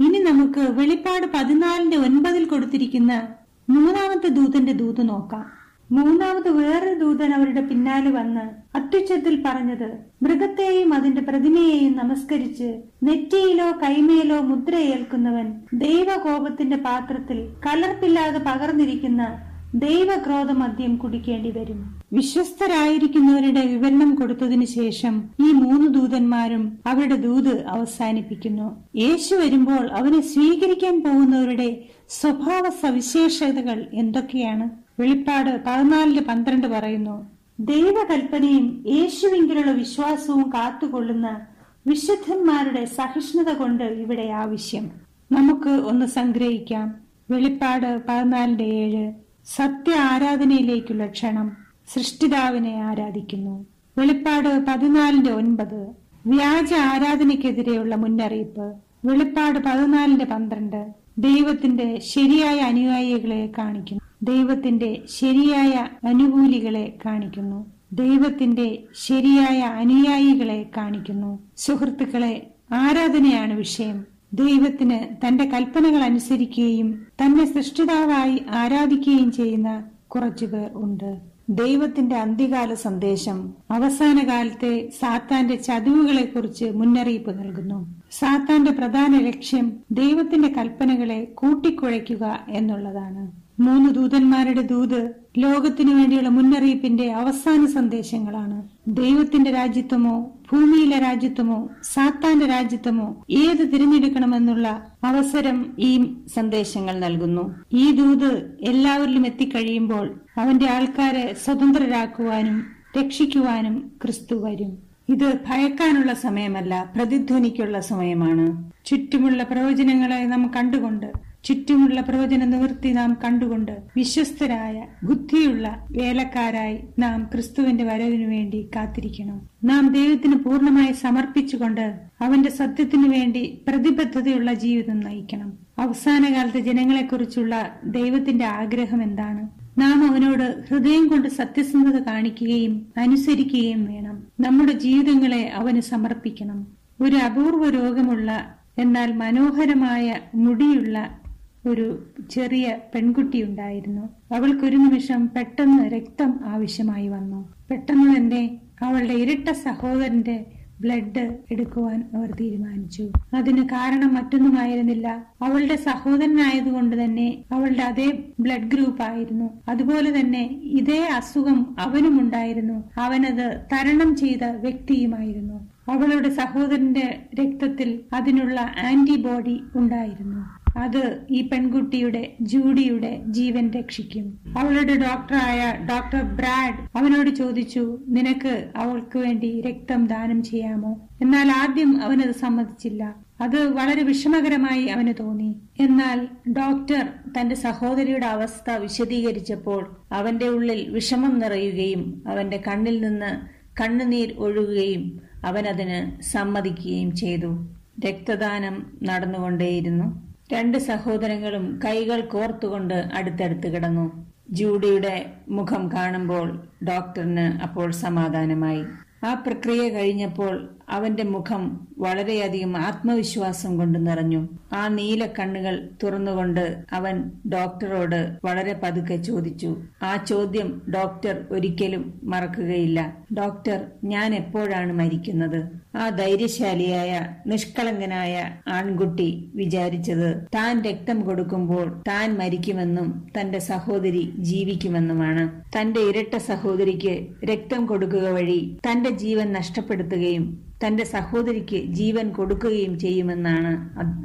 ഇനി നമുക്ക് വെളിപ്പാട് പതിനാലിന്റെ ഒൻപതിൽ കൊടുത്തിരിക്കുന്ന മൂന്നാമത്തെ ദൂതന്റെ ദൂത് നോക്കാം. മൂന്നാമത് വേറൊരു ദൂതൻ അവരുടെ പിന്നാലെ വന്ന് അത്യുച്ചത്തിൽ പറഞ്ഞത് മൃഗത്തെയും അതിന്റെ പ്രതിമയെയും നമസ്കരിച്ച് നെറ്റിയിലോ കൈമേലോ മുദ്രയേൽക്കുന്നവൻ ദൈവകോപത്തിന്റെ പാത്രത്തിൽ കലർപ്പില്ലാതെ പകർന്നിരിക്കുന്ന ദൈവക്രോധമദ്യം കുടിക്കേണ്ടി വരും. വിശ്വസ്തരായിരിക്കുന്നവരുടെ വിവരണം കൊടുത്തതിനു ശേഷം ഈ മൂന്ന് ദൂതന്മാരും അവരുടെ ദൂത് അവസാനിപ്പിക്കുന്നു. യേശു വരുമ്പോൾ അവനെ സ്വീകരിക്കാൻ പോകുന്നവരുടെ സ്വഭാവ സവിശേഷതകൾ എന്തൊക്കെയാണ്? വെളിപ്പാട് പതിനാലിൽ പന്ത്രണ്ട് പറയുന്നു ദൈവകൽപ്പനയും യേശുവിങ്കിലുള്ള വിശ്വാസവും കാത്തുകൊള്ളുന്ന വിശുദ്ധന്മാരുടെ സഹിഷ്ണുത കൊണ്ട് ഇവിടെ ആവശ്യം. നമുക്ക് ഒന്ന് സംഗ്രഹിക്കാം. വെളിപ്പാട് പതിനാലിന്റെ ഏഴ്. സത്യ ആരാധനയിലേക്കുള്ള ക്ഷണം സൃഷ്ടിതാവിനെ ആരാധിക്കുന്നു. വെളിപ്പാട് പതിനാലിന്റെ ഒൻപത്. വ്യാജ ആരാധനയ്ക്കെതിരെയുള്ള മുന്നറിയിപ്പ്. വെളിപ്പാട് പതിനാലിന്റെ പന്ത്രണ്ട്. ദൈവത്തിന്റെ ശരിയായ അനുയായികളെ കാണിക്കുന്നു. ദൈവത്തിന്റെ ശരിയായ അനുകൂലികളെ കാണിക്കുന്നു. ദൈവത്തിന്റെ ശരിയായ അനുയായികളെ കാണിക്കുന്നു. സുഹൃത്തുക്കളെ ആരാധനയാണ് വിഷയം. ദൈവത്തിന് തന്റെ കൽപ്പനകൾ അനുസരിക്കുകയും തന്നെ സൃഷ്ടിതാവായി ആരാധിക്കുകയും ചെയ്യുന്ന കുറച്ചുപേർ ഉണ്ട്. ദൈവത്തിന്റെ അന്ത്യകാല സന്ദേശം അവസാന കാലത്തെ സാത്താന്റെ ചതിവുകളെ കുറിച്ച് മുന്നറിയിപ്പ് നൽകുന്നു. സാത്താന്റെ പ്രധാന ലക്ഷ്യം ദൈവത്തിന്റെ കൽപ്പനകളെ കൂട്ടിക്കുഴയ്ക്കുക എന്നുള്ളതാണ്. മൂന്ന് ദൂതന്മാരുടെ ദൂത് ലോകത്തിനു വേണ്ടിയുള്ള മുന്നറിയിപ്പിന്റെ അവസാന സന്ദേശങ്ങളാണ്. ദൈവത്തിന്റെ രാജ്യത്വമോ ഭൂമിയിലെ രാജ്യത്വമോ സാത്താന്റെ രാജ്യത്വമോ ഏത് തിരഞ്ഞെടുക്കണമെന്നുള്ള അവസരം ഈ സന്ദേശങ്ങൾ നൽകുന്നു. ഈ ദൂത് എല്ലാവരിലും എത്തിക്കഴിയുമ്പോൾ അവന്റെ ആൾക്കാരെ സ്വതന്ത്രരാക്കുവാനും രക്ഷിക്കുവാനും ക്രിസ്തു വരും. ഇത് ഭയക്കാനുള്ള സമയമല്ല പ്രതിധ്വനിക്കുള്ള സമയമാണ്. ചുറ്റുമുള്ള പ്രവചനങ്ങളെ നാം കണ്ടുകൊണ്ട് ചുറ്റുമുള്ള പ്രവചന നിവൃത്തി നാം കണ്ടുകൊണ്ട് വിശ്വസ്തരായ ബുദ്ധിയുള്ള വേലക്കാരായി നാം ക്രിസ്തുവിന്റെ വരവിനു വേണ്ടി കാത്തിരിക്കണം. നാം ദൈവത്തിന് പൂർണമായി സമർപ്പിച്ചുകൊണ്ട് അവന്റെ സത്യത്തിനു വേണ്ടി പ്രതിബദ്ധതയുള്ള ജീവിതം നയിക്കണം. അവസാന കാലത്തെ ജനങ്ങളെക്കുറിച്ചുള്ള ദൈവത്തിന്റെ ആഗ്രഹം എന്താണ്? നാം അവനോട് ഹൃദയം കൊണ്ട് സത്യസന്ധത കാണിക്കുകയും അനുസരിക്കുകയും വേണം. നമ്മുടെ ജീവിതങ്ങളെ അവന് സമർപ്പിക്കണം. ഒരു അപൂർവ രോഗമുള്ള എന്നാൽ മനോഹരമായ മുടിയുള്ള ഒരു ചെറിയ പെൺകുട്ടി ഉണ്ടായിരുന്നു. അവൾക്കൊരു നിമിഷം പെട്ടെന്ന് രക്തം ആവശ്യമായി വന്നു. പെട്ടെന്ന് തന്നെ അവളുടെ ഇരട്ട സഹോദരന്റെ ബ്ലഡ് എടുക്കുവാൻ അവർ തീരുമാനിച്ചു. അതിന് കാരണം മറ്റൊന്നുമായിരുന്നില്ല. അവളുടെ സഹോദരനായതുകൊണ്ട് തന്നെ അവളുടെ അതേ ബ്ലഡ് ഗ്രൂപ്പ് ആയിരുന്നു. അതുപോലെ തന്നെ ഇതേ അസുഖം അവനും ഉണ്ടായിരുന്നു. അവനത് തരണം ചെയ്ത വ്യക്തിയുമായിരുന്നു. അവളുടെ സഹോദരന്റെ രക്തത്തിൽ അതിനുള്ള ആന്റിബോഡി ഉണ്ടായിരുന്നു. അത് ഈ പെൺകുട്ടിയുടെ ജൂഡിയുടെ ജീവൻ രക്ഷിക്കും. അവളുടെ ഡോക്ടറായ ഡോക്ടർ ബ്രാഡ് അവനോട് ചോദിച്ചു നിനക്ക് അവൾക്ക് വേണ്ടി രക്തം ദാനം ചെയ്യാമോ? എന്നാൽ ആദ്യം അവനത് സമ്മതിച്ചില്ല. അത് വളരെ വിഷമകരമായി അവന് തോന്നി. എന്നാൽ ഡോക്ടർ തന്റെ സഹോദരിയുടെ അവസ്ഥ വിശദീകരിച്ചപ്പോൾ അവന്റെ ഉള്ളിൽ വിഷമം നിറയുകയും അവന്റെ കണ്ണിൽ നിന്ന് കണ്ണുനീർ ഒഴുകുകയും അവനതിന് സമ്മതിക്കുകയും ചെയ്തു. രക്തദാനം നടന്നുകൊണ്ടേയിരുന്നു. രണ്ട് സഹോദരങ്ങളും കൈകൾ കോർത്തുകൊണ്ട് അടുത്തടുത്ത് കിടന്നു. ജൂഡിയുടെ മുഖം കാണുമ്പോൾ ഡോക്ടറിന് അപ്പോൾ സമാധാനമായി. ആ പ്രക്രിയ കഴിഞ്ഞപ്പോൾ അവന്റെ മുഖം വളരെയധികം ആത്മവിശ്വാസം കൊണ്ട് നിറഞ്ഞു. ആ നീല കണ്ണുകൾ തുറന്നുകൊണ്ട് അവൻ ഡോക്ടറോട് വളരെ പതുക്കെ ചോദിച്ചു. ആ ചോദ്യം ഡോക്ടർ ഒരിക്കലും മറക്കുകയില്ല. ഡോക്ടർ ഞാൻ എപ്പോഴാണ് മരിക്കുന്നത്? ആ ധൈര്യശാലിയായ നിഷ്കളങ്കനായ ആൺകുട്ടി വിചാരിച്ചത് താൻ രക്തം കൊടുക്കുമ്പോൾ താൻ മരിക്കുമെന്നും തന്റെ സഹോദരി ജീവിക്കുമെന്നുമാണ്. തന്റെ ഇരട്ട സഹോദരിക്ക് രക്തം കൊടുക്കുക വഴി തന്റെ ജീവൻ നഷ്ടപ്പെടുത്തുകയും തന്റെ സഹോദരിക്ക് ജീവൻ കൊടുക്കുകയും ചെയ്യുമെന്നാണ്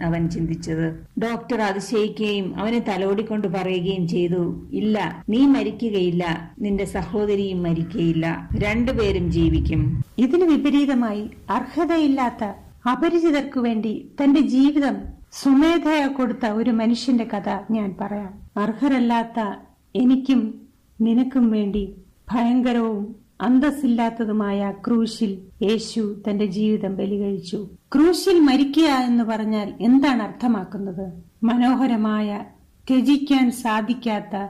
അവൻ ചിന്തിച്ചത്. ഡോക്ടർ അതിശയിക്കുകയും അവനെ തലോടിക്കൊണ്ട് പറയുകയും ചെയ്തു ഇല്ല നീ മരിക്കുകയില്ല നിന്റെ സഹോദരിയും മരിക്കുകയില്ല രണ്ടുപേരും ജീവിക്കും. ഇതിന് വിപരീതമായി അർഹതയില്ലാത്ത അപരിചിതർക്കു വേണ്ടി തന്റെ ജീവിതം സ്വമേധയ കൊടുത്ത ഒരു മനുഷ്യന്റെ കഥ ഞാൻ പറയാം. അർഹരല്ലാത്ത എനിക്കും നിനക്കും വേണ്ടി ഭയങ്കരവും അന്തസ്സില്ലാത്തതുമായ ക്രൂശിൽ യേശു തന്റെ ജീവിതം ബലികഴിച്ചു. ക്രൂശിൽ മരിക്കുക എന്ന് പറഞ്ഞാൽ എന്താണ് അർത്ഥമാക്കുന്നത്? മനോഹരമായ ത്യജിക്കാൻ സാധിക്കാത്ത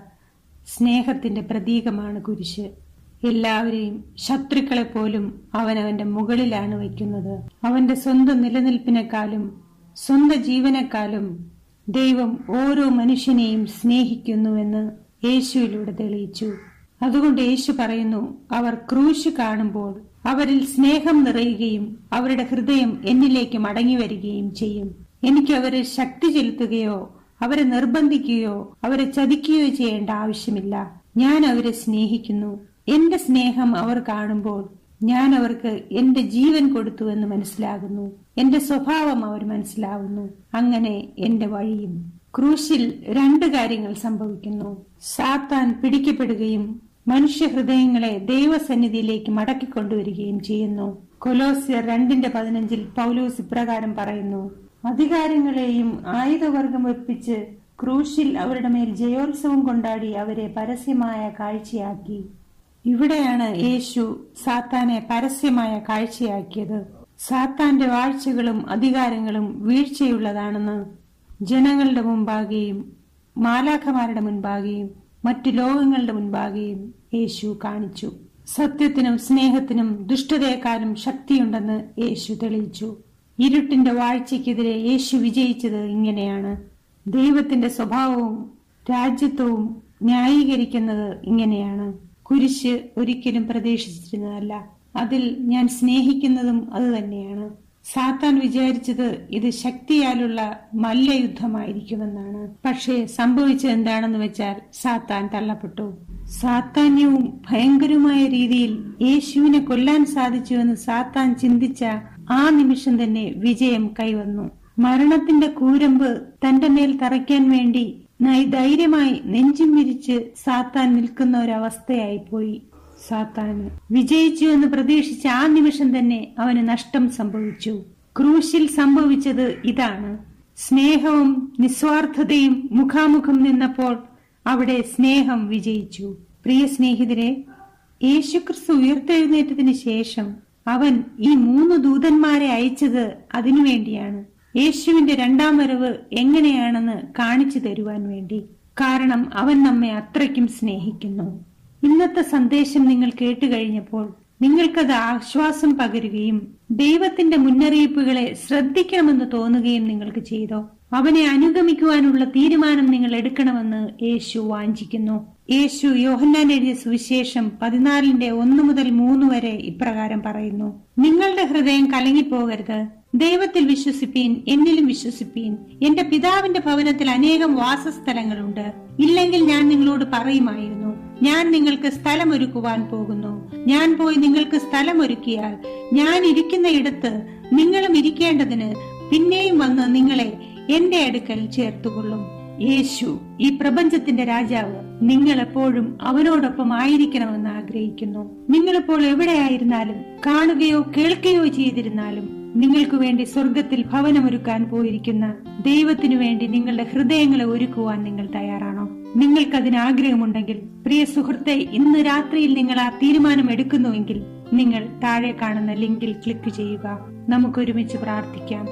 സ്നേഹത്തിന്റെ പ്രതീകമാണ് കുരിശ്. എല്ലാവരെയും ശത്രുക്കളെ പോലും അവൻ അവന്റെ മുകളിലാണ് വയ്ക്കുന്നത്. അവന്റെ സ്വന്തം നിലനിൽപ്പിനെക്കാളും സ്വന്തം ജീവനെക്കാളും ദൈവം ഓരോ മനുഷ്യനെയും സ്നേഹിക്കുന്നുവെന്ന് യേശുവിലൂടെ തെളിയിച്ചു. അതുകൊണ്ട് യേശു പറയുന്നു അവർ ക്രൂശ് കാണുമ്പോൾ അവരിൽ സ്നേഹം നിറയുകയും അവരുടെ ഹൃദയം എന്നിലേക്ക് മടങ്ങി വരികയും ചെയ്യും. എനിക്ക് അവരെ ശക്തി ചെലുത്തുകയോ അവരെ നിർബന്ധിക്കുകയോ അവരെ ചതിക്കുകയോ ചെയ്യേണ്ട ആവശ്യമില്ല. ഞാൻ അവരെ സ്നേഹിക്കുന്നു. എന്റെ സ്നേഹം അവർ കാണുമ്പോൾ ഞാൻ അവർക്ക് എന്റെ ജീവൻ കൊടുത്തു എന്ന് മനസ്സിലാകുന്നു. എന്റെ സ്വഭാവം അവർ മനസ്സിലാവുന്നു. അങ്ങനെ എന്റെ വഴിയും. ക്രൂശിൽ രണ്ട് കാര്യങ്ങൾ സംഭവിക്കുന്നു. സാത്താൻ പിടിക്കപ്പെടുകയും മനുഷ്യഹൃദയങ്ങളെ ദൈവസന്നിധിയിലേക്ക് മടക്കിക്കൊണ്ടുവരികയും ചെയ്യുന്നു. കൊലോസ്യർ രണ്ടിന്റെ പതിനഞ്ചിൽ പൗലോസ് ഇപ്രകാരം പറയുന്നു അധികാരങ്ങളെയും ആയുധവർഗം വെപ്പിച്ച് ക്രൂശിൽ അവരുടെ മേൽ ജയോത്സവം കൊണ്ടാടി അവരെ പരസ്യമായ കാഴ്ചയാക്കി. ഇവിടെയാണ് യേശു സാത്താനെ പരസ്യമായ കാഴ്ചയാക്കിയത്. സാത്താന്റെ വാഴ്ചകളും അധികാരങ്ങളും വീഴ്ചയുള്ളതാണെന്ന് ജനങ്ങളുടെ മുമ്പാകെയും മാലാഖമാരുടെ മുൻപാകെയും മറ്റു ലോകങ്ങളുടെ മുൻപാകെയും യേശു കാണിച്ചു. സത്യത്തിനും സ്നേഹത്തിനും ദുഷ്ടതയെക്കാളും ശക്തിയുണ്ടെന്ന് യേശു തെളിയിച്ചു. ഇരുട്ടിന്റെ വാഴ്ചയ്ക്കെതിരെ യേശു വിജയിച്ചത് ഇങ്ങനെയാണ്. ദൈവത്തിന്റെ സ്വഭാവവും രാജ്യത്വവും ന്യായീകരിക്കുന്നത് ഇങ്ങനെയാണ്. കുരിശ് ഒരിക്കലും പ്രതീക്ഷിച്ചിരുന്നതല്ല. അതിൽ ഞാൻ സ്നേഹിക്കുന്നതും അത് തന്നെയാണ് സാത്താൻ വിചാരിച്ചത് ഇത് ശക്തിയാലുള്ള മല്ലയുദ്ധമായിരിക്കുമെന്നാണ്. പക്ഷേ സംഭവിച്ചത് എന്താണെന്ന് വെച്ചാൽ സാത്താൻ തള്ളപ്പെട്ടു. സാത്താന്യവും ഭയങ്കരമായ രീതിയിൽ യേശുവിനെ കൊല്ലാൻ സാധിച്ചുവെന്ന് സാത്താൻ ചിന്തിച്ച ആ നിമിഷം തന്നെ വിജയം കൈവന്നു. മരണത്തിന്റെ കൂരമ്പ് തന്റെ മേൽ തറയ്ക്കാൻ വേണ്ടി ധൈര്യമായി നെഞ്ചും വിരിച്ച് സാത്താൻ നിൽക്കുന്ന ഒരവസ്ഥയായി പോയി സാത്താന്. വിജയിച്ചു എന്ന് പ്രതീക്ഷിച്ച ആ നിമിഷം തന്നെ അവന് നഷ്ടം സംഭവിച്ചു. ക്രൂശിൽ സംഭവിച്ചത് ഇതാണ്. സ്നേഹവും നിസ്വാർത്ഥതയും മുഖാമുഖം നിന്നപ്പോൾ അവിടെ സ്നേഹം വിജയിച്ചു. പ്രിയ സ്നേഹിതരെ യേശുക്രിസ്തു ഉയർത്തെഴുന്നേറ്റത്തിന് ശേഷം അവൻ ഈ മൂന്ന് ദൂതന്മാരെ അയച്ചത് അതിനുവേണ്ടിയാണ് യേശുവിന്റെ രണ്ടാം വരവ് എങ്ങനെയാണെന്ന് കാണിച്ചു തരുവാൻ വേണ്ടി. കാരണം അവൻ നമ്മെ അത്രയ്ക്കും സ്നേഹിക്കുന്നു. ഇന്നത്തെ സന്ദേശം നിങ്ങൾ കേട്ടു കഴിഞ്ഞപ്പോൾ നിങ്ങൾക്കത് ആശ്വാസം പകരുകയും ദൈവത്തിന്റെ മുന്നറിയിപ്പുകളെ ശ്രദ്ധിക്കണമെന്ന് തോന്നുകയും നിങ്ങൾക്ക് ചെയ്തോ? അവനെ അനുഗമിക്കുവാനുള്ള തീരുമാനം നിങ്ങൾ എടുക്കണമെന്ന് യേശു വാഞ്ചിക്കുന്നു. യേശു യോഹന്നാൻ എഴുതിയ സുവിശേഷം പതിനാലിന്റെ ഒന്ന് മുതൽ മൂന്ന് വരെ ഇപ്രകാരം പറയുന്നു. നിങ്ങളുടെ ഹൃദയം കലങ്ങിപ്പോകരുത്. ദൈവത്തിൽ വിശ്വസിപ്പീൻ എന്നിലും വിശ്വസിപ്പീൻ. എന്റെ പിതാവിന്റെ ഭവനത്തിൽ അനേകം വാസസ്ഥലങ്ങളുണ്ട്. ഇല്ലെങ്കിൽ ഞാൻ നിങ്ങളോട് പറയുമായിരുന്നു. ഞാൻ നിങ്ങൾക്ക് സ്ഥലമൊരുക്കുവാൻ പോകുന്നു. ഞാൻ പോയി നിങ്ങൾക്ക് സ്ഥലമൊരുക്കിയാൽ ഞാൻ ഇരിക്കുന്ന ഇടത്ത് നിങ്ങളും ഇരിക്കേണ്ടതിന് പിന്നെയും വന്ന് നിങ്ങളെ എന്റെ അടുക്കൽ ചേർത്തുകൊള്ളും. യേശു ഈ പ്രപഞ്ചത്തിന്റെ രാജാവ് നിങ്ങൾ എപ്പോഴും അവനോടൊപ്പം ആയിരിക്കണമെന്ന് ആഗ്രഹിക്കുന്നു. നിങ്ങളിപ്പോൾ എവിടെയായിരുന്നാലും കാണുകയോ കേൾക്കുകയോ ചെയ്തിരുന്നാലും നിങ്ങൾക്ക് വേണ്ടി സ്വർഗത്തിൽ ഭവനമൊരുക്കാൻ പോയിരിക്കുന്ന ദൈവത്തിനു വേണ്ടി നിങ്ങളുടെ ഹൃദയങ്ങളെ ഒരുക്കുവാൻ നിങ്ങൾ തയ്യാറാണോ. നിങ്ങൾക്കതിന് ആഗ്രഹമുണ്ടെങ്കിൽ പ്രിയ സുഹൃത്തെ ഇന്ന് രാത്രിയിൽ നിങ്ങൾ ആ തീരുമാനം എടുക്കുന്നുവെങ്കിൽ നിങ്ങൾ താഴെ കാണുന്ന ലിങ്കിൽ ക്ലിക്ക് ചെയ്യുക. നമുക്ക് ഒരുമിച്ച് പ്രാർത്ഥിക്കാം.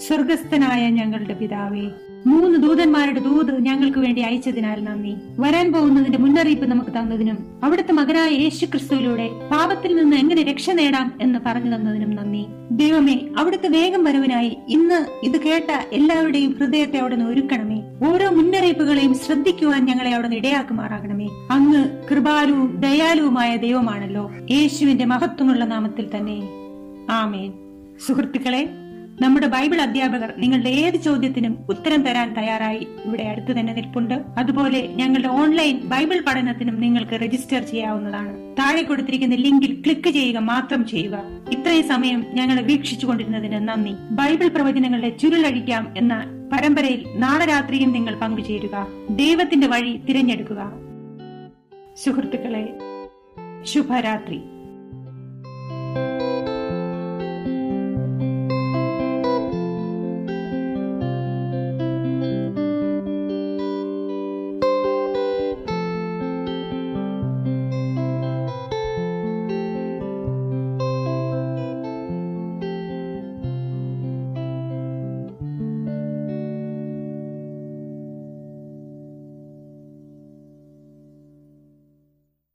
സ്വർഗസ്ഥനായ ഞങ്ങളുടെ പിതാവേ മൂന്ന് ദൂതന്മാരുടെ ദൂത് ഞങ്ങൾക്ക് വേണ്ടി അയച്ചതിനാൽ നന്ദി. വരാൻ പോകുന്നതിന്റെ മുന്നറിയിപ്പ് നമുക്ക് തന്നതിനും അവിടുത്തെ മകനായ യേശു ക്രിസ്തുവിലൂടെ പാപത്തിൽ നിന്ന് എങ്ങനെ രക്ഷ നേടാം എന്ന് പറഞ്ഞു തന്നതിനും നന്ദി. ദൈവമേ അവിടുത്തെ വേഗം വരവിനായി ഇന്ന് ഇത് കേട്ട എല്ലാവരുടെയും ഹൃദയത്തെ അവിടെ നിന്ന് ഒരുക്കണമേ. ഓരോ മുന്നറിയിപ്പുകളെയും ശ്രദ്ധിക്കുവാൻ ഞങ്ങളെ അവിടെ നിന്ന് ഇടയാക്കുമാറാകണമേ. അങ്ങ് കൃപാലുവും ദയാലുവുമായ ദൈവമാണല്ലോ. യേശുവിന്റെ മഹത്വമുള്ള നാമത്തിൽ തന്നെ. ആമേൻ. സുഹൃത്തുക്കളെ നമ്മുടെ ബൈബിൾ അധ്യാപകർ നിങ്ങളുടെ ഏത് ചോദ്യത്തിനും ഉത്തരം തരാൻ തയ്യാറായി ഇവിടെ അടുത്ത് തന്നെ നിൽപ്പുണ്ട്. അതുപോലെ ഞങ്ങളുടെ ഓൺലൈൻ ബൈബിൾ പഠനത്തിനും നിങ്ങൾക്ക് രജിസ്റ്റർ ചെയ്യാവുന്നതാണ്. താഴെ കൊടുത്തിരിക്കുന്ന ലിങ്കിൽ ക്ലിക്ക് ചെയ്യുക മാത്രം ചെയ്യുക. ഇത്രയും സമയം ഞങ്ങളെ വീക്ഷിച്ചുകൊണ്ടിരുന്നതിന് നന്ദി. ബൈബിൾ പ്രവചനങ്ങളുടെ ചുരുളഴിക്കാം എന്ന പരമ്പരയിൽ നാളെ രാത്രിയും നിങ്ങൾ പങ്കുചേരുക. ദൈവത്തിന്റെ വഴി തിരഞ്ഞെടുക്കുക. സുഹൃത്തുക്കളെ ശുഭരാത്രി.